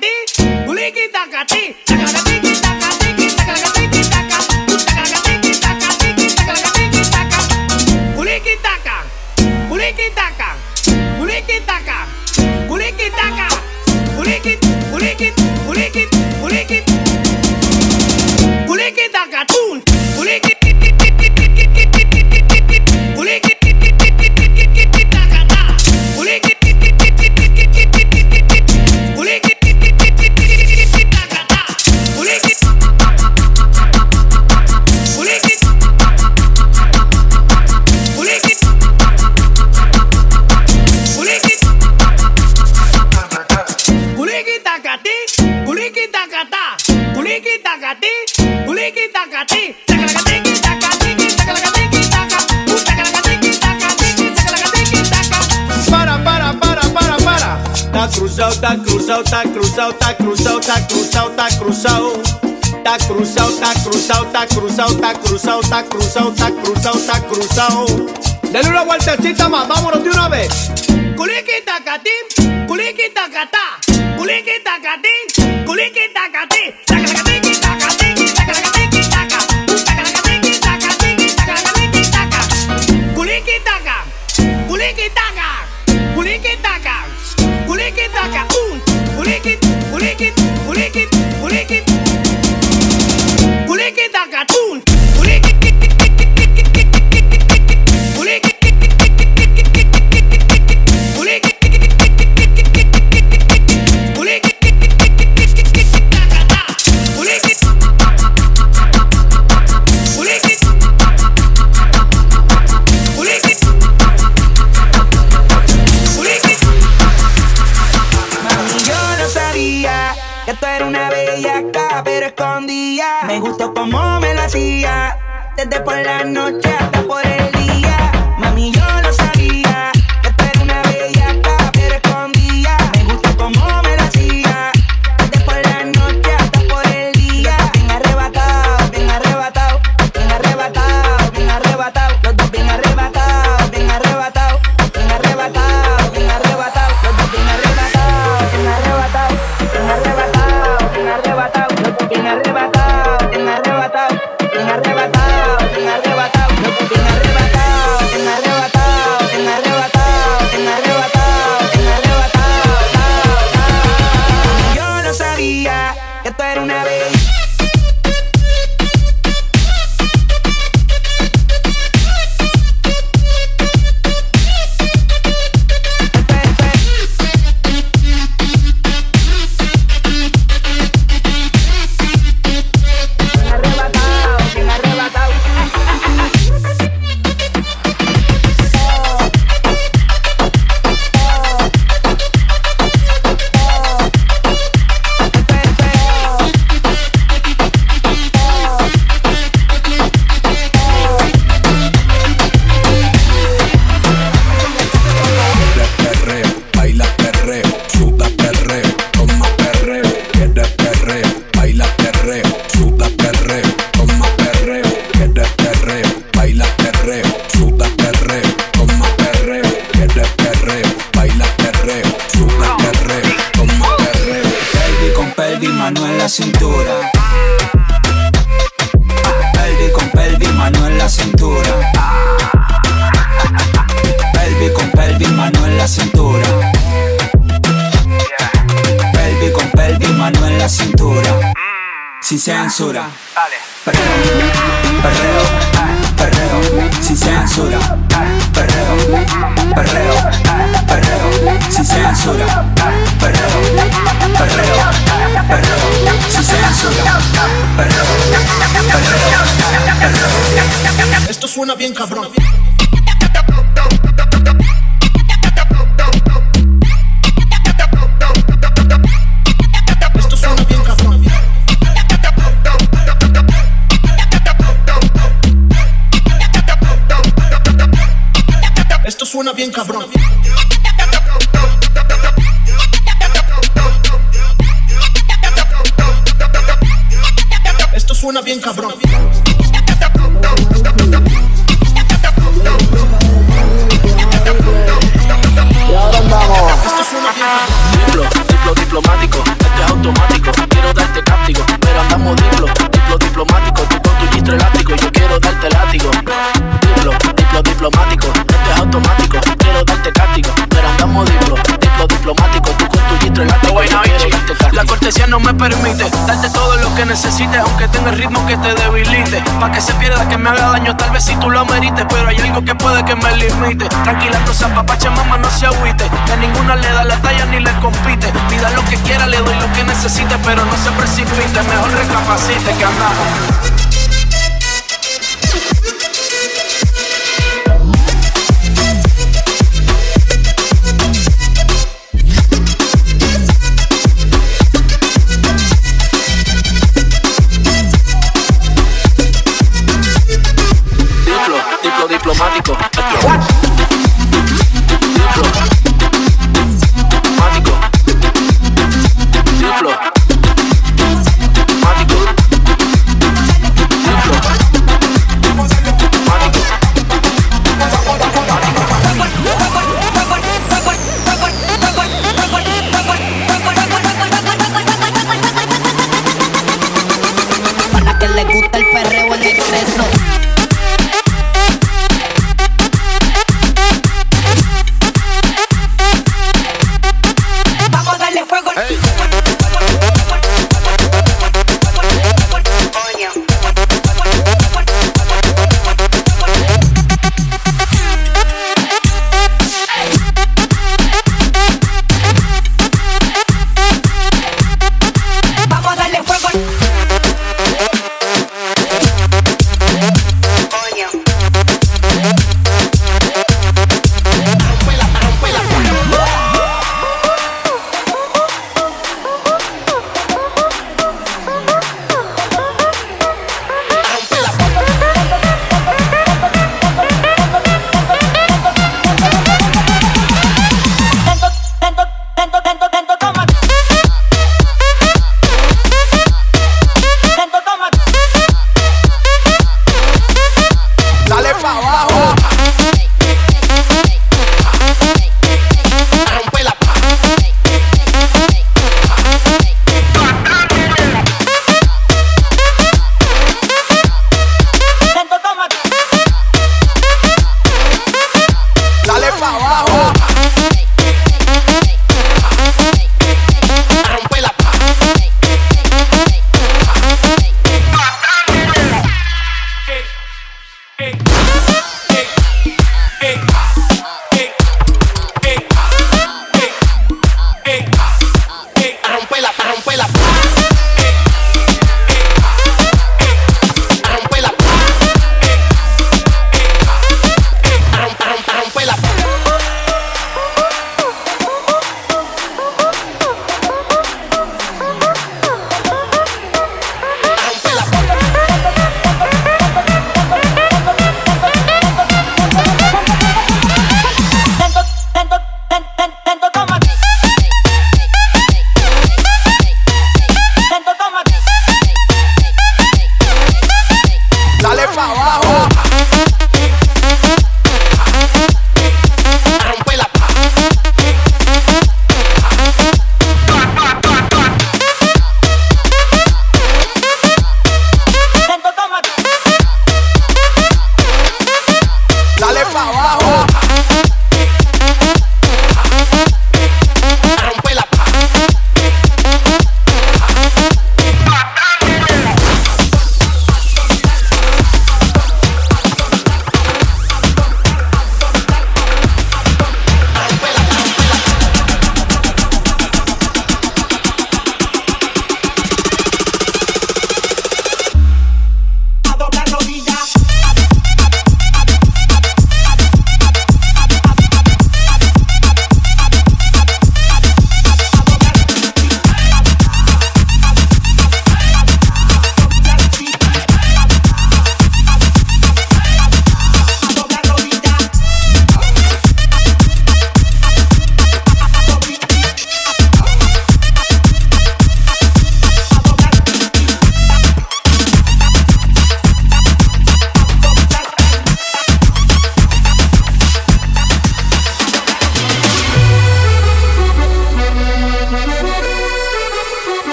tacati, o link tacati, tacati. cruzado, está cruzado, está cruzado, está cruzado, está cruzado, está cruzado. Dale una vueltecita más, vámonos de una vez. Culiqui tacatín, culiqui tacatá, culiqui tacatín, culiqui tacatín, tacatín, tacatín, tacatín, tacatín, tacatín, tacatín, un, culiqui. Mano en la cintura. Pelvis con pelvis, mano en la cintura. Pelvis con pelvis, mano en la cintura. Pelvis con pelvis, mano en la cintura. Sin censura. Perreo, perreo, perreo, sin censura. Perreo, perreo, perreo, sin censura. Perreo, perreo, perreo, sin censura. Perreo, perreo, perreo. Esto suena bien cabrón. Suena bien cabrón. Esto suena bien cabrón. Y ahora andamos. Esto suena bien Diplo, diplo diplomático, este es automático. Quiero darte cáptico, pero andamos diplo, diplo diplomático. Gistro elástico, yo quiero darte látigo. Diplo, diplo diplomático, este es automático. Quiero darte cáptico, pero andamos diplo, diplo diplomático. Tú con tu gistro elástico, yo quiero darte. La cortesía no me permite darte todo lo que necesites, aunque tenga el ritmo que te debilite. Pa' que se pierda, que me haga daño, tal vez si tú lo merites, pero hay algo que puede que me limite. Tranquila, no se apapache, mamá, no se agüite. Que ninguna le da la talla ni le compite. Pida lo que quiera, le doy lo que necesite, pero no se precipite. Mejor recapacite que andamos.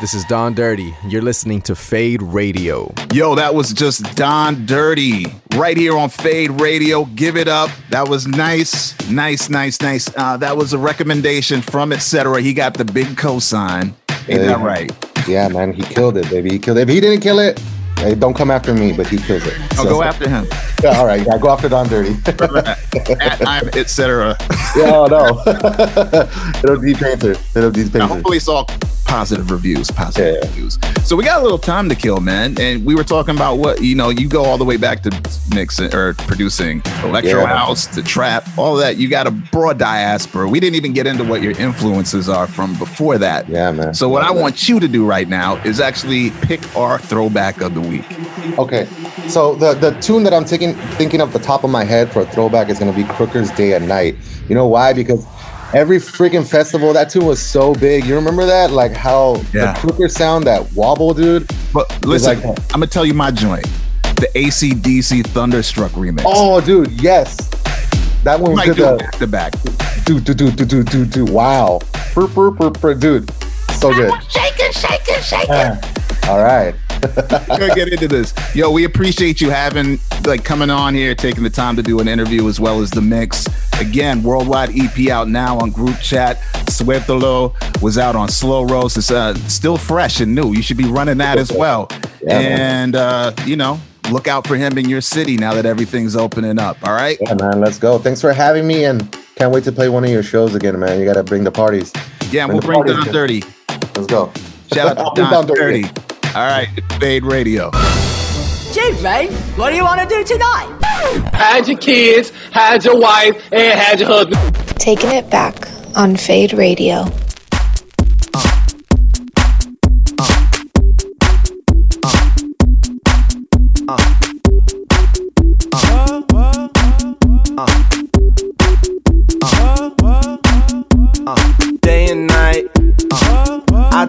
This is Don Dirty. You're listening to Fade Radio. Yo, that was just Don Dirty right here on Fade Radio. Give it up. That was nice, nice, nice, nice. Uh, that was a recommendation from etc. He got the big cosign. Ain't that right? Yeah, man, he killed it, baby. He killed it. If he didn't kill it, hey, don't come after me, but he kills it. I'll go after him. Yeah, all right. Yeah, go after Don Dirty. At I'm etc. yeah, oh, no. It'll be her. It'll depaint Now, hopefully, it's all positive reviews. Positive reviews. So we got a little time to kill, man, and we were talking about what you know. You go all the way back to mixing or producing electro Yeah. house, to trap, all that. You got a broad diaspora. We didn't even get into what your influences are from before that. Yeah, man. So what Yeah, I want you to do right now is actually pick our throwback of the week. Okay, so the the tune that I'm taking thinking of the top of my head for a throwback is gonna be Crookers' Day and Night. You know why? Because every freaking festival that tune was so big. You remember that? Like how Yeah. the Crooker sound, that wobble, dude. But listen, like- I'm gonna tell you my joint, the AC/DC Thunderstruck remix. oh, dude, yes, that one might did do the back to back. do do do do do do do. Wow, Brr, brr, brr, brr, dude, so good. Shake it, shake it, shake it. All right. Gonna get into this. Yo, we appreciate you having like coming on here, taking the time to do an interview as well as the mix. Again, worldwide EP out now on group chat. Suertolo was out on Slow Roast. It's uh, still fresh and new. You should be running that as well. Yeah, and uh, you know, look out for him in your city now that everything's opening up. All right. Yeah, man, let's go. Thanks for having me, and can't wait to play one of your shows again, man. You gotta bring the parties. Yeah, Bring we'll the bring. Don Dirty. Let's go. Shout out to Don Don Dirty. Dirty. All right, Fade Radio. Gee, Ray, what do you want to do tonight? Had your kids, had your wife, and had your husband. Taking it back on Fade Radio.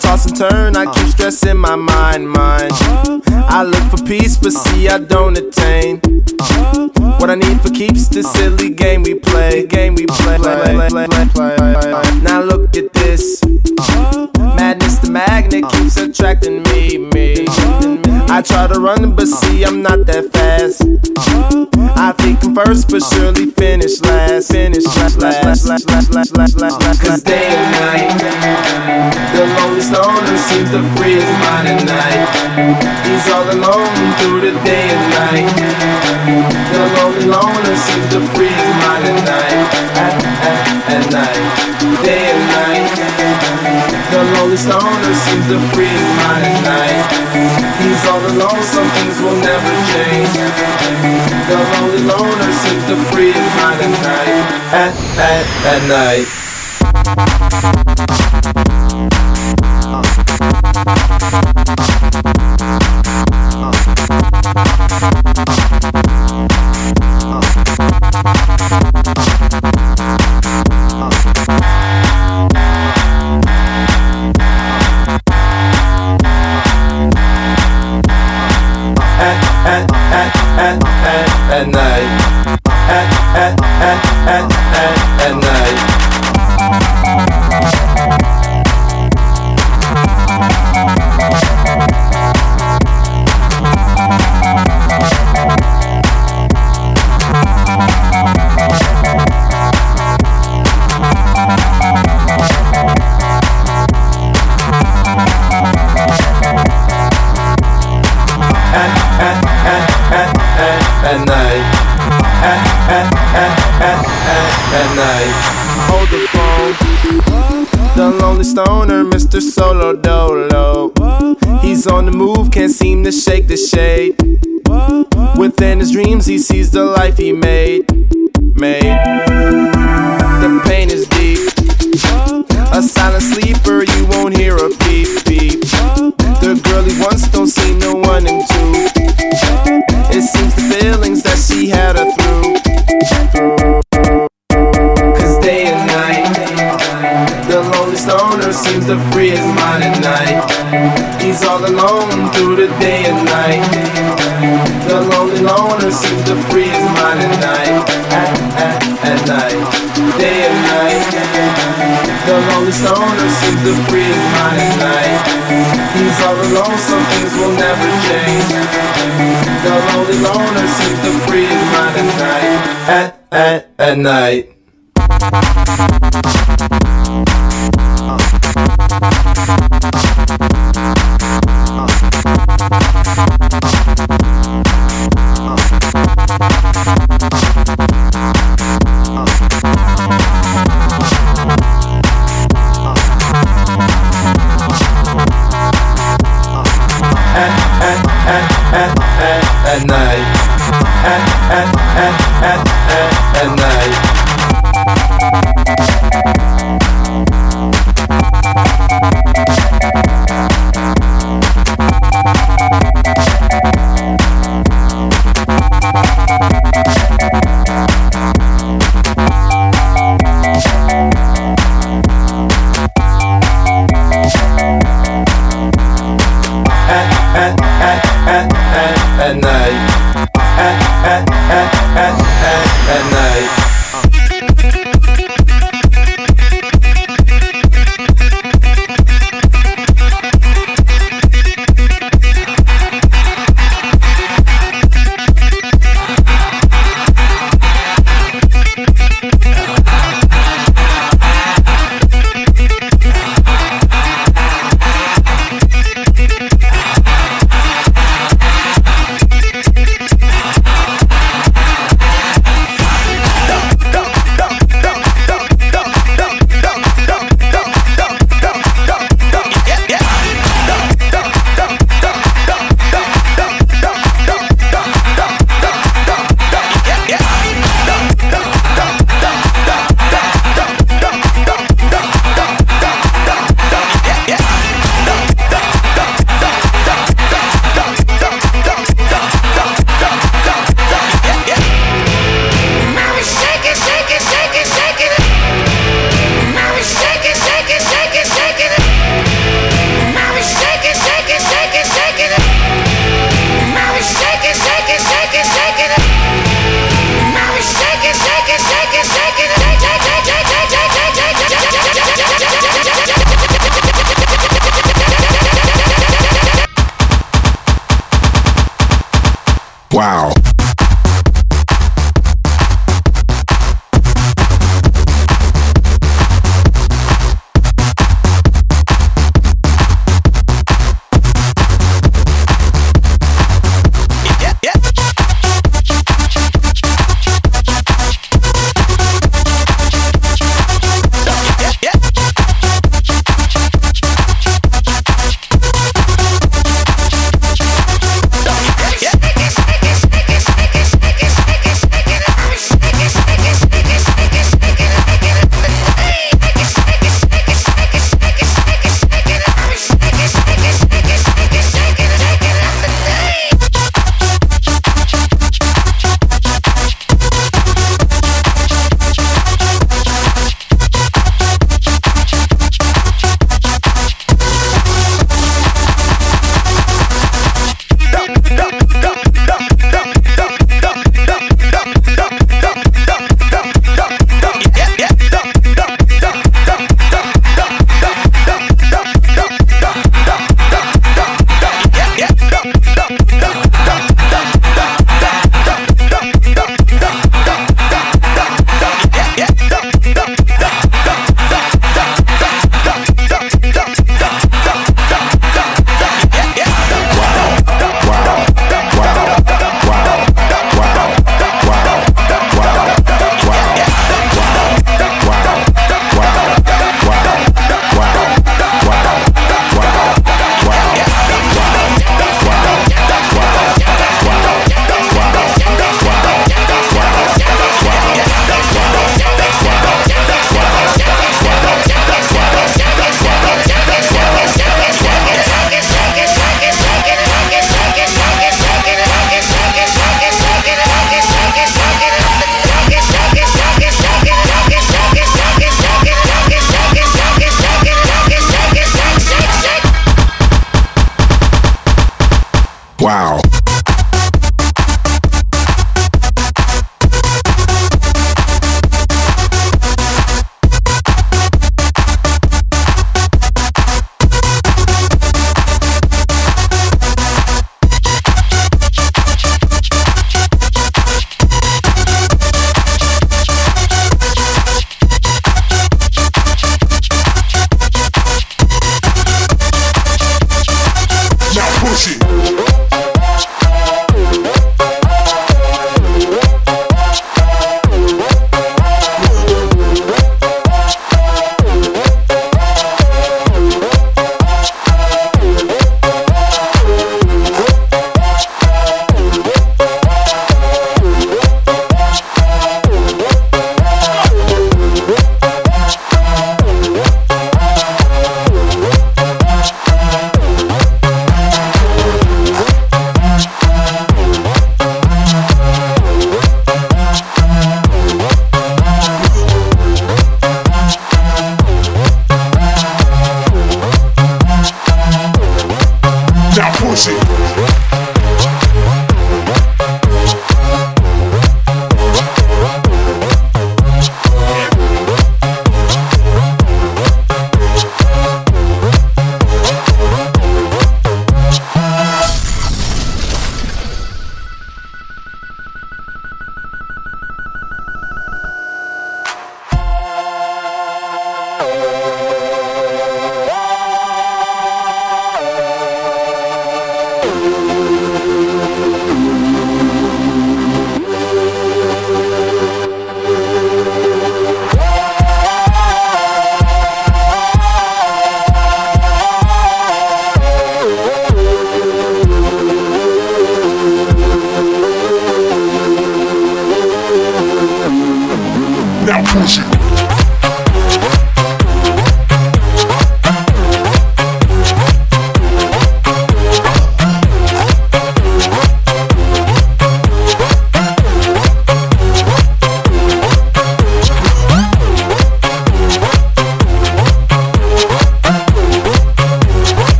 Toss and turn, I keep stressing my mind, mind. I look for peace, but see I don't attain. What I need for keeps this silly game we play, game we play. Now look at this. Madness, the magnet keeps attracting me, me. I try to run, but uh. see, I'm not that fast. Uh. I think I'm first, but uh. surely finish last. Finish last, last, last, last, last, last, last, last. Cause day and night, the lonely loner seems to free his mind at night. He's all alone through the day and night. The lonely loner seems to free his mind at night. At, at, at night, day and night lonely loner seems to free his mind at night. He's all alone, some things will never change. The lonely loner seems to free his mind at night. At, at, at night. at night. At, at, at, at, at, at night. on the move, can't seem to shake the shade. Within his dreams, he sees the life he made. Made. always known us as the free at night. He's all alone, some things will never change. The lonely loner sees the free at night. At, at, at night. Uh.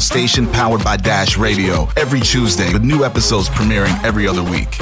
Station, powered by Dash Radio, every Tuesday, with new episodes premiering every other week.